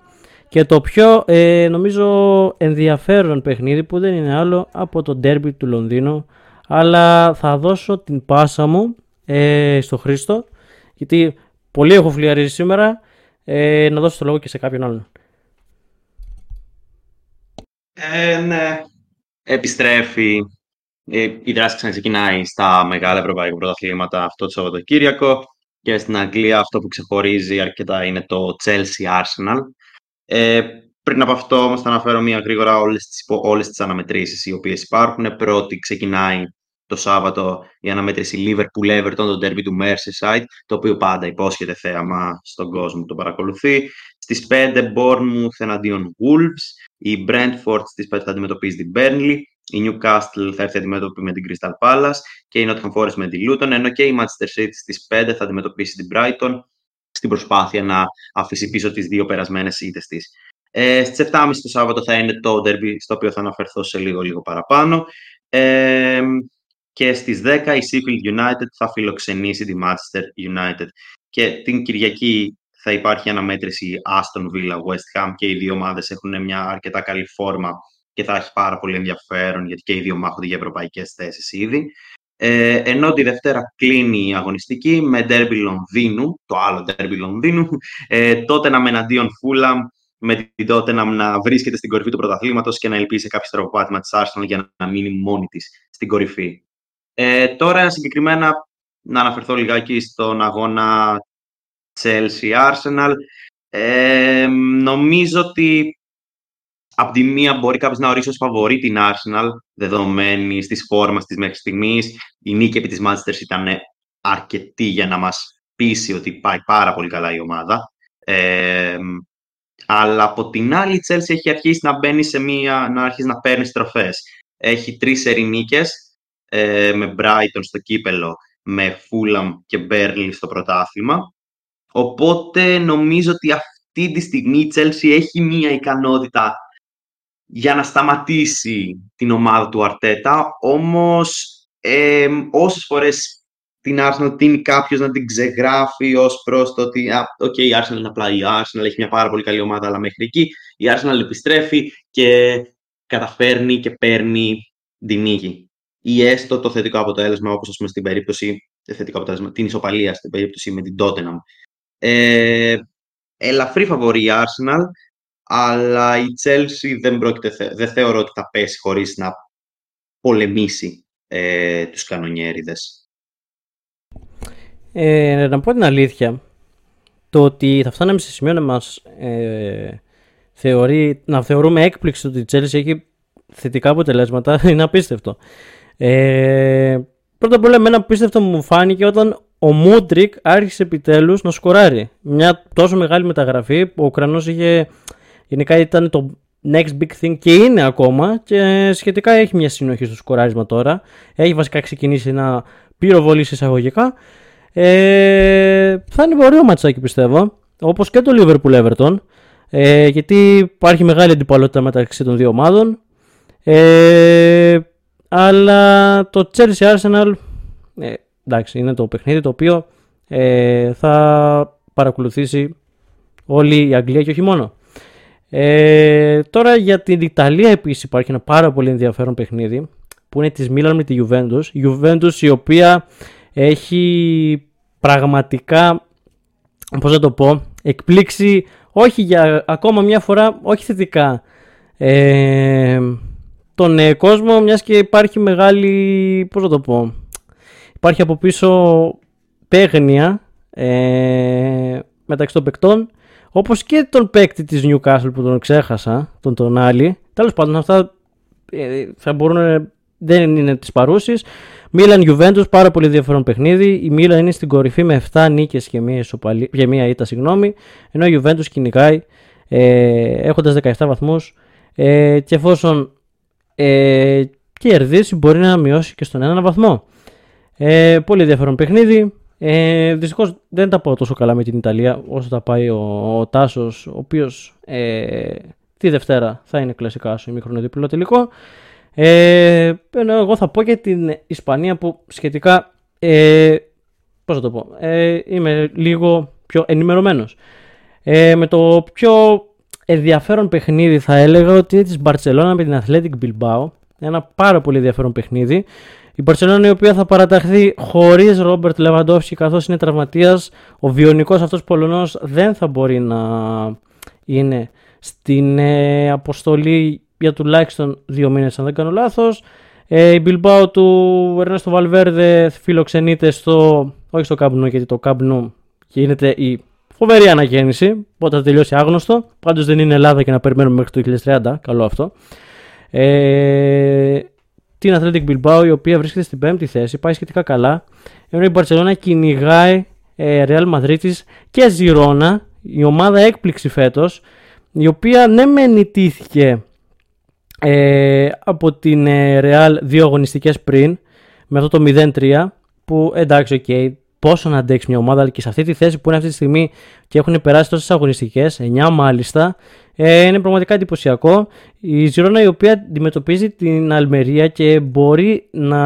και το πιο ε, νομίζω ενδιαφέρον παιχνίδι που δεν είναι άλλο από το ντέρμπι του Λονδίνου αλλά θα δώσω την πάσα μου ε, στο Χρήστο γιατί πολύ έχω φλιαρίσει σήμερα ε, να δώσω το λόγο και σε κάποιον άλλον. Ε, ναι. Επιστρέφει. Ε, η δράση ξαναξεκινάει στα μεγάλα ευρωπαϊκά πρωταθλήματα αυτό το Σαββατοκύριακο και στην Αγγλία αυτό που ξεχωρίζει αρκετά είναι το Chelsea Arsenal. Ε, πριν από αυτό όμως θα αναφέρω μία γρήγορα όλες τις, όλες τις αναμετρήσεις οι οποίες υπάρχουν. Πρώτη ξεκινάει το Σάββατο η αναμέτρηση Liverpool-Everton, το derby του Merseyside, το οποίο πάντα υπόσχεται θέαμα στον κόσμο που το παρακολουθεί. Στις 5 Bournemouth εναντίον Wolves, η Brentford στις 5 θα αντιμετωπίζει την Burnley, η Newcastle θα έρθει αντιμέτωπη με την Crystal Palace και η Nottingham Forest με την Luton, ενώ και η Manchester City στις 5 θα αντιμετωπίσει την Brighton στην προσπάθεια να αφήσει πίσω τις δύο περασμένες ήττες της. Ε, στις 7.30 το Σάββατο θα είναι το derby στο οποίο θα αναφερθώ σε λίγο λίγο παραπάνω. Ε, και στις 10 η Sheffield United θα φιλοξενήσει τη Manchester United. Και την Κυριακή θα υπάρχει αναμέτρηση Aston Villa West Ham και οι δύο ομάδες έχουν μια αρκετά καλή φόρμα και θα έχει πάρα πολύ ενδιαφέρον γιατί και οι δύο μάχονται για ευρωπαϊκές θέσεις ήδη. Ε, ενώ τη Δευτέρα κλείνει η αγωνιστική με Derby Λονδίνου, το άλλο Derby Λονδίνου, ε, τότε να με εναντίον Φούλαμ, με την τότε να, να βρίσκεται στην κορυφή του πρωταθλήματος και να ελπίσει σε κάποιο τροποπάτημα της Arsenal για να μείνει μόνη της στην κορυφή. Ε, τώρα συγκεκριμένα να αναφερθώ λιγάκι στον αγώνα Chelsea-Arsenal. Ε, νομίζω ότι από τη μία μπορεί κάποιος να ορίσει ως φαβορή την Arsenal, δεδομένη της φόρμας της μέχρι στιγμής. Η νίκη επί της Manchester ήταν αρκετή για να μας πείσει ότι πάει πάρα πολύ καλά η ομάδα. Ε, αλλά από την άλλη η Chelsea έχει αρχίσει να μπαίνει σε μία, να αρχίσει να παίρνει στροφές. Έχει τρεις ερηνίκες, ε, με Brighton στο κύπελο, με Fulham και Burnley στο πρωτάθλημα. Οπότε νομίζω ότι αυτή τη στιγμή η Chelsea έχει μία ικανότητα για να σταματήσει την ομάδα του Αρτέτα, όμως ε, όσες φορές την Arsenal τίνει κάποιος να την ξεγράφει ως προς το ότι okay, η Arsenal είναι απλά η Arsenal, έχει μια πάρα πολύ καλή ομάδα, αλλά μέχρι εκεί η Arsenal επιστρέφει και καταφέρνει και παίρνει την νίκη. Ή έστω το θετικό αποτέλεσμα, όπως ας πούμε στην περίπτωση, θετικό αποτέλεσμα, την ισοπαλία στην περίπτωση με την Tottenham. Ε, ελαφρύ φαβορή η Arsenal, αλλά η Chelsea δεν, πρόκειται, δεν θεωρώ ότι θα πέσει χωρίς να πολεμήσει ε, τους κανονιέριδες. Ε, να πω την αλήθεια, το ότι θα φτάναμε σε σημείο να μας ε, θεωρεί, να θεωρούμε έκπληξη ότι η Chelsea έχει θετικά αποτελέσματα είναι απίστευτο. Ε, πρώτα απ' όλα εμένα απίστευτο μου φάνηκε όταν ο Μούντρικ άρχισε επιτέλους να σκοράρει. Μια τόσο μεγάλη μεταγραφή που ο Ουκρανός είχε γενικά ήταν το next big thing και είναι ακόμα και σχετικά έχει μια συνοχή στο σκοράρισμα τώρα. Έχει βασικά ξεκινήσει να πυροβολεί εισαγωγικά. Ε, θα είναι ωραίο ματσάκι πιστεύω, όπως και το Liverpool Everton, ε, γιατί υπάρχει μεγάλη αντιπαλότητα μεταξύ των δύο ομάδων. Ε, αλλά το Chelsea Arsenal, ε, εντάξει, είναι το παιχνίδι το οποίο ε, θα παρακολουθήσει όλη η Αγγλία και όχι μόνο. Ε, τώρα για την Ιταλία επίσης υπάρχει ένα πάρα πολύ ενδιαφέρον παιχνίδι που είναι της Μίλαν με τη Juventus. Η Juventus η οποία έχει πραγματικά, πώς να το πω, εκπλήξει όχι για ακόμα μια φορά, όχι θετικά ε, τον ε, κόσμο μιας και υπάρχει μεγάλη, πώς να το πω, υπάρχει από πίσω παίγνια ε, μεταξύ των παικτών όπως και τον παίκτη της Newcastle που τον ξέχασα, τον τον άλλη. Τέλος πάντων αυτά ε, θα μπορούν, δεν είναι τις παρούσεις. Μίλαν Juventus, πάρα πολύ ενδιαφέρον παιχνίδι. Η Μίλαν είναι στην κορυφή με 7 νίκες και μία, ισοπαλή, και μία ήττα, συγγνώμη. Ενώ η Juventus κυνηγάει ε, έχοντας 17 βαθμούς ε, και εφόσον ε, κερδίσει μπορεί να μειώσει και στον έναν βαθμό. Ε, πολύ ενδιαφέρον παιχνίδι. Ε, Δυστυχώς δεν τα πάω τόσο καλά με την Ιταλία όσο τα πάει ο, ο Τάσος, ο οποίος ε, τη Δευτέρα θα είναι κλασικά στο ημίχρονο διπλό τελικό. Ε, εγώ θα πω και την Ισπανία που σχετικά. Ε, πώς θα το πω. Ε, είμαι λίγο πιο ενημερωμένος. Ε, με το πιο ενδιαφέρον παιχνίδι θα έλεγα ότι είναι της Μπαρτσελώνα με την Athletic Bilbao. Ένα πάρα πολύ ενδιαφέρον παιχνίδι. Η Μπαρσελόνα η οποία θα παραταχθεί χωρίς Ρόμπερτ Λεβαντόφσκι καθώς είναι τραυματίας. Ο βιονικός αυτός Πολωνός δεν θα μπορεί να είναι στην ε, αποστολή για τουλάχιστον δύο μήνες, αν δεν κάνω λάθος. Ε, η Bilbao του Ερνέστο Βαλβέρδε φιλοξενείται στο, όχι στο Καμπνού γιατί το Καμπνού γίνεται η φοβερή αναγέννηση. Πότε θα τελειώσει άγνωστο. Πάντως δεν είναι Ελλάδα και να περιμένουμε μέχρι το 2030. Καλό αυτό. Ε, την Athletic Bilbao η οποία βρίσκεται στην πέμπτη θέση, πάει σχετικά καλά. Ενώ η Barcelona κυνηγάει ε, Real Madrid και Ζιρόνα, η ομάδα έκπληξη φέτος, η οποία ναι μεν ηττήθηκε ε, από την ε, Real δύο αγωνιστικές πριν, με αυτό το 0-3, που εντάξει, OK, okay, πόσο να αντέξει μια ομάδα, αλλά και σε αυτή τη θέση που είναι αυτή τη στιγμή και έχουν περάσει τόσες αγωνιστικές, 9 μάλιστα, ε, είναι πραγματικά εντυπωσιακό. Η Ζιρόνα η οποία αντιμετωπίζει την Αλμερία και μπορεί να,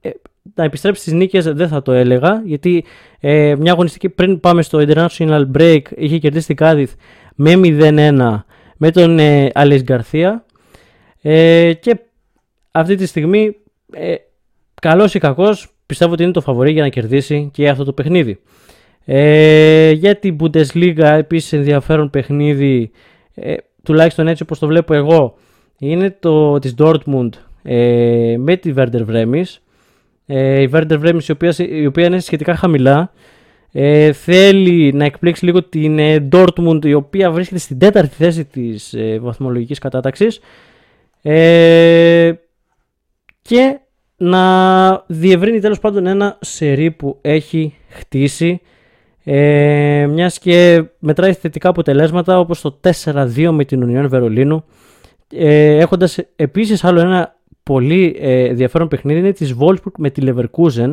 ε, να επιστρέψει στις νίκες δεν θα το έλεγα γιατί ε, μια αγωνιστική πριν πάμε στο International Break είχε κερδίσει την Κάδιθ με 0-1 με τον ε, Αλές Γκαρθία ε, και αυτή τη στιγμή ε, καλός ή κακός πιστεύω ότι είναι το φαβορή για να κερδίσει και αυτό το παιχνίδι. Ε, για την Bundesliga επίσης ενδιαφέρον παιχνίδι, ε, τουλάχιστον έτσι όπως το βλέπω εγώ, είναι το της Dortmund ε, με τη Werder Bremen. Ε, η Werder Bremen η οποία, η οποία είναι σχετικά χαμηλά. Ε, θέλει να εκπλήξει λίγο την ε, Dortmund η οποία βρίσκεται στην τέταρτη θέση της ε, βαθμολογικής κατάταξης ε, και να διευρύνει τέλος πάντων ένα σερί που έχει χτίσει ε, μιας και μετράει θετικά αποτελέσματα όπως το 4-2 με την Union Βερολίνου ε, έχοντας επίσης άλλο ένα πολύ ε, ενδιαφέρον παιχνίδι είναι της Wolfsburg με τη Leverkusen.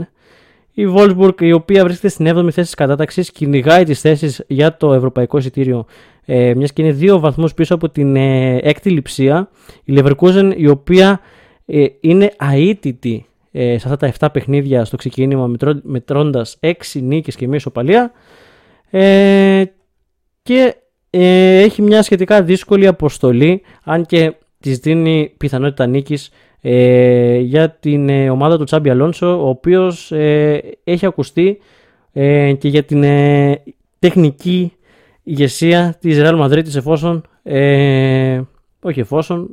Η Wolfsburg η οποία βρίσκεται στην 7η θέση της κατάταξης κυνηγάει τις θέσεις για το ευρωπαϊκό εισιτήριο ε, μιας και είναι δύο βαθμούς πίσω από την ε, έκτη λειψία η Leverkusen η οποία ε, είναι αίτητη ε, σε αυτά τα 7 παιχνίδια στο ξεκίνημα μετρώντας 6 νίκες και μία ισοπαλία. Ε, και ε, έχει μια σχετικά δύσκολη αποστολή αν και της δίνει πιθανότητα νίκης ε, για την ε, ομάδα του Τσάμπι Αλόνσο ο οποίος ε, έχει ακουστεί ε, και για την τεχνική ηγεσία της Real Madrid εφόσον όχι εφόσον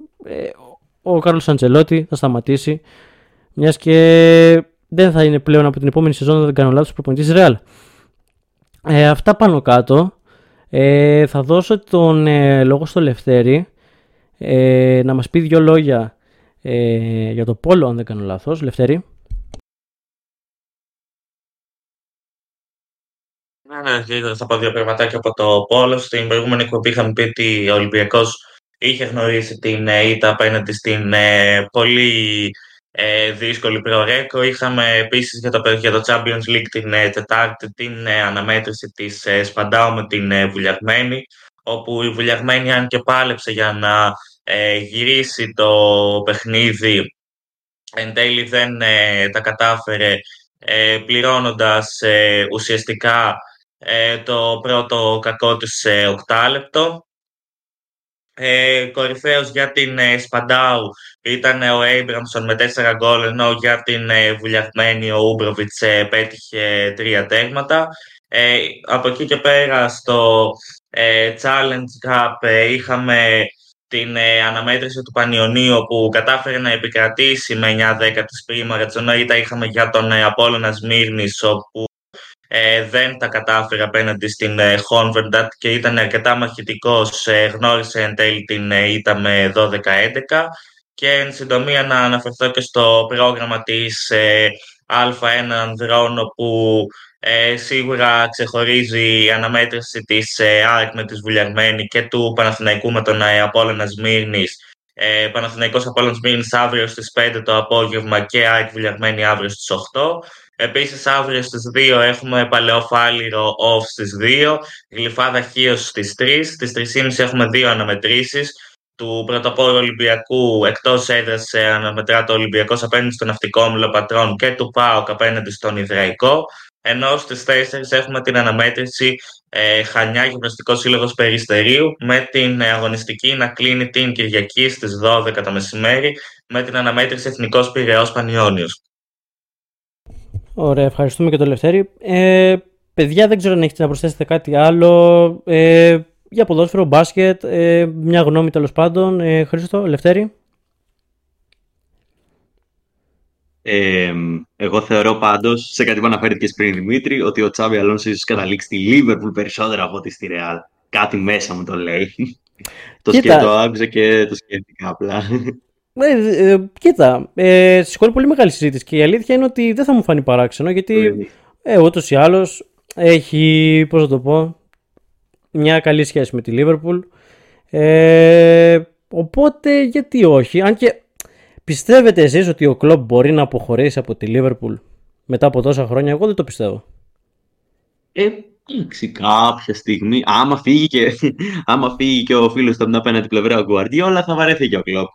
ο Κάρλος Αντσελότη θα σταματήσει μιας και δεν θα είναι πλέον από την επόμενη σεζόν δεν κάνω λάθος προπονητής Real αυτά πάνω κάτω θα δώσω τον λόγο στο Λευτέρη να μας πει δύο λόγια ε, για το Πόλο, αν δεν κάνω λάθος. Λευτέρη. Ναι, ναι, θα πω δύο πραγματάκια από το Πόλο. Στην προηγούμενη εκπομπή είχαμε πει ότι ο Ολυμπιακός είχε γνωρίσει την ε, ήττα απέναντι στην ε, πολύ ε, δύσκολη προορέκο. Είχαμε επίσης για το, για το Champions League την ε, Τετάρτη την ε, αναμέτρηση της ε, Σπαντάου με την ε, Βουλιαγμένη, όπου η Βουλιαγμένη αν και πάλεψε για να ε, γυρίσει το παιχνίδι εν τέλει δεν ε, τα κατάφερε ε, πληρώνοντας ε, ουσιαστικά ε, το πρώτο κακό της ε, οκτάλεπτο. Ε, κορυφαίος για την ε, Σπαντάου ήταν ο Έιμπραμσον με τέσσερα γκολ, ενώ για την ε, βουλιαγμένη ο Ούμπροβιτς ε, πέτυχε τρία τέγματα. από εκεί και πέρα στο Challenge Cup είχαμε την ε, αναμέτρηση του Πανιωνίου που κατάφερε να επικρατήσει με 9-10 της πρίμαρας, ενώ είχαμε για τον ε, Απόλλωνα Σμύρνης όπου ε, δεν τα κατάφερε απέναντι στην ε, Χόνβερντατ και ήταν αρκετά μαχητικός, ε, γνώρισε εν τέλει την ε, ήττα με 12-11 και εν συντομία να αναφερθώ και στο πρόγραμμα της ε, Α1 Ανδρών όπου ε, σίγουρα ξεχωρίζει η αναμέτρηση της ε, ΑΕΚ με τη Βουλιαγμένη και του Παναθηναϊκού με τον ε, Απόλλωνα Σμύρνης. Ε, Παναθηναϊκός Απόλλωνας Σμύρνης αύριο στις 5 το απόγευμα και ΑΕΚ Βουλιαγμένη αύριο στις 8. Επίσης αύριο στις 2 έχουμε Παλαιοφάλιρο off στις 2, Γλυφάδα Χίος στις 3, στις 3.30 έχουμε δύο αναμετρήσεις του πρωτοπόρου Ολυμπιακού εκτός έδρας αναμετρά το Ολυμπιακός απέναντι στο Ναυτικό Μιλοπατρών και του ΠΑΟΚ απέναντι στον Ιδραϊκό ενώ στις 4 έχουμε την αναμέτρηση ε, Χανιά Γυμναστικός Σύλλογος Περιστερίου με την αγωνιστική να κλείνει την Κυριακή στις 12 το μεσημέρι με την αναμέτρηση Εθνικός Πυραιός Πανιόνιος. Ωραία, ευχαριστούμε και το Λευτέρη. Ε, παιδιά, δεν ξέρω αν έχετε να προσθέσετε κάτι άλλο. Ε, για ποδόσφαιρο, μπάσκετ, ε, μια γνώμη τέλος πάντων. Ε, Χρήστο, Λευτέρη. Ε, εγώ θεωρώ πάντως, σε κάτι που αναφέρθηκε πριν Δημήτρη, ότι ο Τσάβι Αλόνσο ίσως καταλήξει στη Λίβερπουλ περισσότερο από ότι στη Ρεάλ. Κάτι μέσα μου το λέει. το σκέφτο άκουσα και το σκέφτηκα απλά. Ε, ε, κοίτα, ε, σηκώνει πολύ μεγάλη συζήτηση και η αλήθεια είναι ότι δεν θα μου φανεί παράξενο γιατί ε, ούτως ή άλλως έχει, πώς να το πω, μια καλή σχέση με τη Λίβερπουλ. Ε, οπότε γιατί όχι, αν και Πιστεύετε εσείς ότι ο Κλόπ μπορεί να αποχωρήσει από τη Λίβερπουλ μετά από τόσα χρόνια, εγώ δεν το πιστεύω. Ε, κάποια στιγμή, άμα φύγει και, άμα φύγει και ο φίλος του από την απέναντι πλευρά ο Γκουαρντιόλα θα βαρέθηκε ο Κλόπ.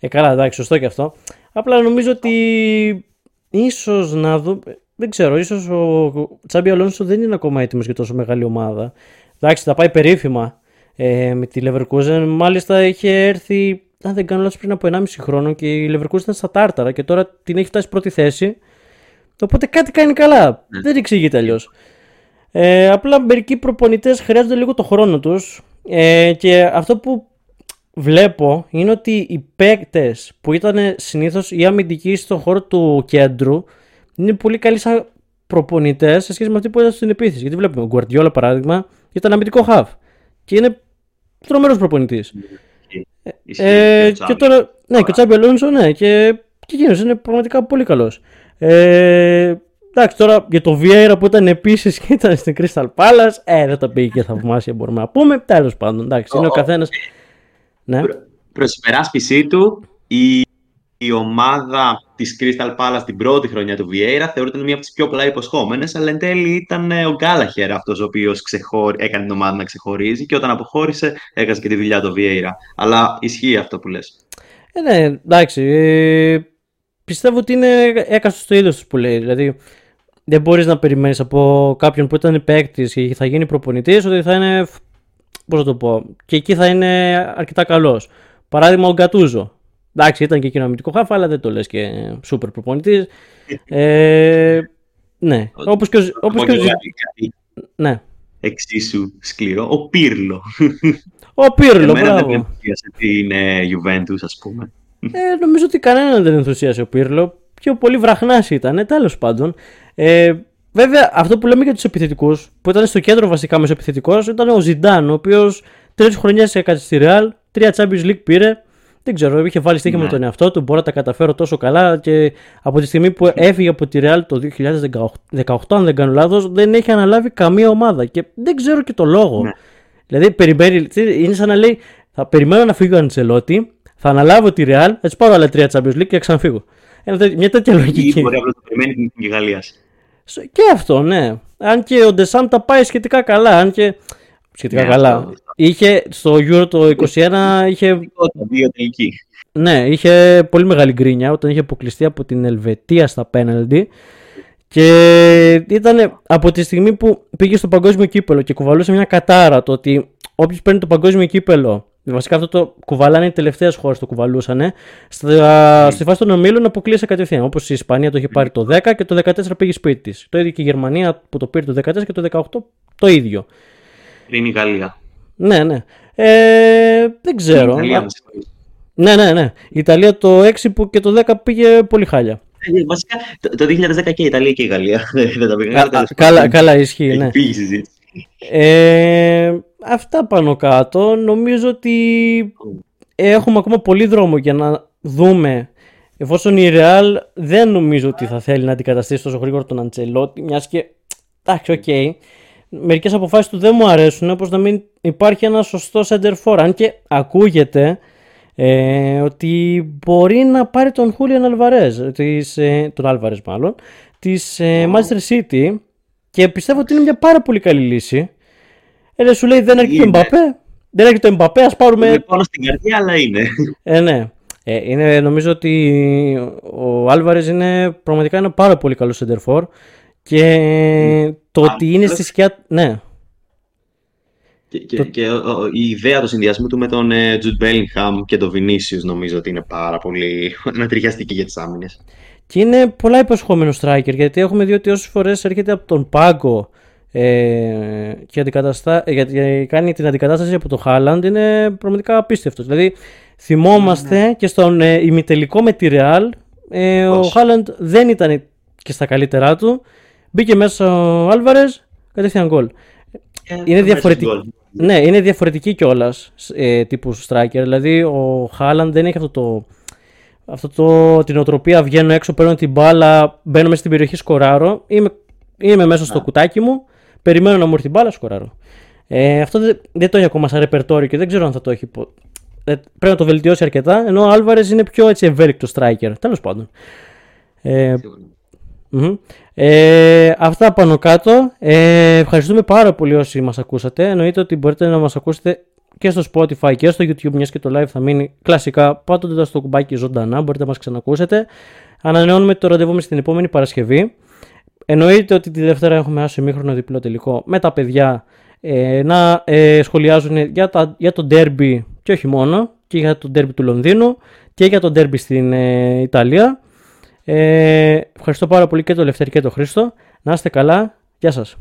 Ε, καλά, εντάξει, σωστό και αυτό. Απλά νομίζω ότι ίσως να δω, δεν ξέρω, ίσως ο Τσάμπι Αλόνσο δεν είναι ακόμα έτοιμος για τόσο μεγάλη ομάδα. Εντάξει, θα πάει περίφημα ε, με τη Leverkusen. Μάλιστα είχε έρθει αν δεν κάνω λάθος, πριν από 1,5 χρόνο και η Leverkusen ήταν στα τάρταρα και τώρα την έχει φτάσει πρώτη θέση. Οπότε κάτι κάνει καλά. Ναι. Δεν εξηγείται αλλιώς. Ε, απλά μερικοί προπονητές χρειάζονται λίγο το χρόνο τους. Ε, και αυτό που βλέπω είναι ότι οι παίκτες που ήταν συνήθως οι αμυντικοί στον χώρο του κέντρου είναι πολύ καλοί σαν προπονητές σε σχέση με αυτοί που ήταν στην επίθεση. Γιατί βλέπουμε ο Γκουαρτιόλα παράδειγμα ήταν αμυντικό χαβ και είναι τρομερός προπονητής. Ε, και τώρα, ναι, και ο Τσάμπι Αλόνσο, ναι, και, και εκείνος είναι πραγματικά πολύ καλός. Ε, εντάξει, τώρα για το Βιέρα που ήταν επίσης και ήταν στην Crystal Palace, ε, δεν το πήγε και θαυμάσια μπορούμε να πούμε. Τέλος πάντων, εντάξει, είναι ο καθένας. Ναι. Προ υπεράσπιση του, η η ομάδα της Crystal Palace την πρώτη χρονιά του Βιέιρα θεωρείται μία από τις πιο πολλά υποσχόμενες, αλλά εν τέλει ήταν ε, ο Γκάλαχερ αυτός ο οποίος έκανε την ομάδα να ξεχωρίζει και όταν αποχώρησε έκανε και τη δουλειά του Βιέιρα. Αλλά ισχύει αυτό που λες. Ε, ναι, εντάξει. Ε, πιστεύω ότι είναι έκαστος στο είδος τους που λέει. Δηλαδή, δεν μπορείς να περιμένεις από κάποιον που ήταν παίκτης και θα γίνει προπονητής ότι θα είναι. Πώς να το πω. Και εκεί θα είναι αρκετά καλός. Παράδειγμα, ο Γκατούζο. Εντάξει, ήταν και κοινωνικό χάφα, αλλά δεν το λες και σούπερ προπονητής. Ε, ναι, όπως και ο. Όπως και ο... Ναι. Εξίσου σκληρό. Ο Πύρλο. Ο Πύρλο, Εμένα μπράβο. δεν την ε, Juventus, ας πούμε. Ε, νομίζω ότι κανέναν δεν ενθουσίασε ο Πύρλο. Πιο πολύ βραχνάς ήταν, τέλος πάντων. Ε, βέβαια, αυτό που λέμε για τους επιθετικούς, που ήταν στο κέντρο βασικά μεσοεπιθετικό, ήταν ο Ζιντάν, ο οποίος τρεις χρονιές έκανε στη Real, τρία Champions League πήρε. Δεν ξέρω, είχε βάλει στοίχημα ναι. με τον εαυτό του. Μπορώ να τα καταφέρω τόσο καλά και από τη στιγμή που έφυγε από τη Real το 2018, αν δεν κάνω λάθος, δεν έχει αναλάβει καμία ομάδα. Και δεν ξέρω και το λόγο. Ναι. Δηλαδή, περιμένει, είναι σαν να λέει, θα περιμένω να φύγει ο Αντσελότη, θα αναλάβω τη Real, θα τη πάρω άλλα τρία Champions League και θα ξαναφύγω. Μια τέτοια λογική. Ή μπορεί να το περιμένει την Γαλλίας. Και αυτό, ναι. Αν και ο Ντεσάν τα πάει σχετικά καλά. Αν και. Σχετικά ναι, καλά. Είχε στο Euro το 2021 είχε. Ναι, είχε πολύ μεγάλη γκρίνια όταν είχε αποκλειστεί από την Ελβετία στα πέναλντι. Και ήταν από τη στιγμή που πήγε στο παγκόσμιο κύπελο και κουβαλούσε μια κατάρα το ότι όποιος παίρνει το παγκόσμιο κύπελο Βασικά αυτό το κουβαλάνε οι τελευταίες χώρες το κουβαλούσαν. Στα, στη φάση των ομίλων αποκλείσε κατευθείαν. Όπως η Ισπανία το είχε πάρει το 10 και το 14 πήγε σπίτι της. Το ίδιο και η Γερμανία που το πήρε το 14 και το 18 το ίδιο. Πριν η Γαλλία. Ναι, ναι. Ε, δεν ξέρω. Ιταλία, ναι, ναι, ναι. Η Ιταλία το 6 που και το 10 πήγε πολύ χάλια. Ε, βασικά το 2010 και η Ιταλία και η Γαλλία δεν τα πήγαν. Καλά, καλά, ισχύει. Ναι. Ε, αυτά πάνω κάτω. Νομίζω ότι έχουμε ακόμα πολύ δρόμο για να δούμε εφόσον η Real δεν νομίζω ότι θα θέλει να αντικαταστήσει τόσο γρήγορα τον Αντσελότη, μιας και. Εντάξει, OK. Okay, Μερικές αποφάσεις του δεν μου αρέσουν, όπως να μην υπάρχει ένα σωστό σέντερ φορ. Αν και ακούγεται ε, ότι μπορεί να πάρει τον Χούλιαν Αλβαρέζ, ε, τον Αλβαρέζ μάλλον, της ε, Manchester City και πιστεύω ότι είναι μια πάρα πολύ καλή λύση. Ε, σου λέει δεν έρχεται το Εμπαπέ. Δεν έρχεται το Εμπαπέ, ας πάρουμε. Είναι πάνω στην καρδιά, αλλά είναι. Ε, ναι. Ε, είναι, νομίζω ότι ο Άλβαρες είναι πραγματικά ένα πάρα πολύ καλός σέντερ και το ότι είναι στη σκιά. Ναι. Και, και, και η ιδέα του συνδυασμού του με τον Τζουτ ε, Bellingham και τον Vinicius νομίζω ότι είναι πάρα πολύ να ταιριαστεί και για τις άμυνες. Και είναι πολλά υποσχόμενο striker γιατί έχουμε δει ότι όσες φορές έρχεται από τον πάγκο ε, και αντικαταστά, γιατί κάνει την αντικατάσταση από το Χάλαντ είναι πραγματικά απίστευτος. Δηλαδή θυμόμαστε ναι. και στον ε, ημιτελικό με τη Real ε, ο Χάλαντ δεν ήταν και στα καλύτερά του. Μπήκε μέσα ο Άλβαρες, κατευθείαν γκολ. Ε, είναι διαφορετική. Ναι, είναι διαφορετική κιόλας ε, τύπου striker. Δηλαδή ο Χάλαντ δεν έχει αυτό το αυτό το, την οτροπία βγαίνω έξω, παίρνω την μπάλα, μπαίνω μέσα στην περιοχή, σκοράρω. Είμαι, είμαι μέσα στο κουτάκι μου, περιμένω να μου έρθει την μπάλα, σκοράρω. Ε, αυτό δεν, δεν το έχει ακόμα σαν ρεπερτόριο και δεν ξέρω αν θα το έχει. Ε, πρέπει να το βελτιώσει αρκετά. Ενώ ο Άλβαρες είναι πιο έτσι ευέλικτος striker. Τέλος πάντων. Ε, ε, αυτά πάνω κάτω. Ε, ευχαριστούμε πάρα πολύ όσοι μας ακούσατε. Εννοείται ότι μπορείτε να μας ακούσετε και στο Spotify και στο YouTube, μιας και το live θα μείνει κλασικά πάντοτε στο κουμπάκι ζωντανά. Μπορείτε να μας ξανακούσετε. Ανανεώνουμε το ραντεβού μας την επόμενη Παρασκευή. Εννοείται ότι τη Δευτέρα έχουμε ένα ημίχρονο διπλό τελικό με τα παιδιά ε, να ε, σχολιάζουν για, τα, για το derby και όχι μόνο, και για το derby του Λονδίνου και για το derby στην ε, Ιταλία. Ε, ευχαριστώ πάρα πολύ και τον Λευτέρη και τον Χρήστο. Να είστε καλά. Γεια σας.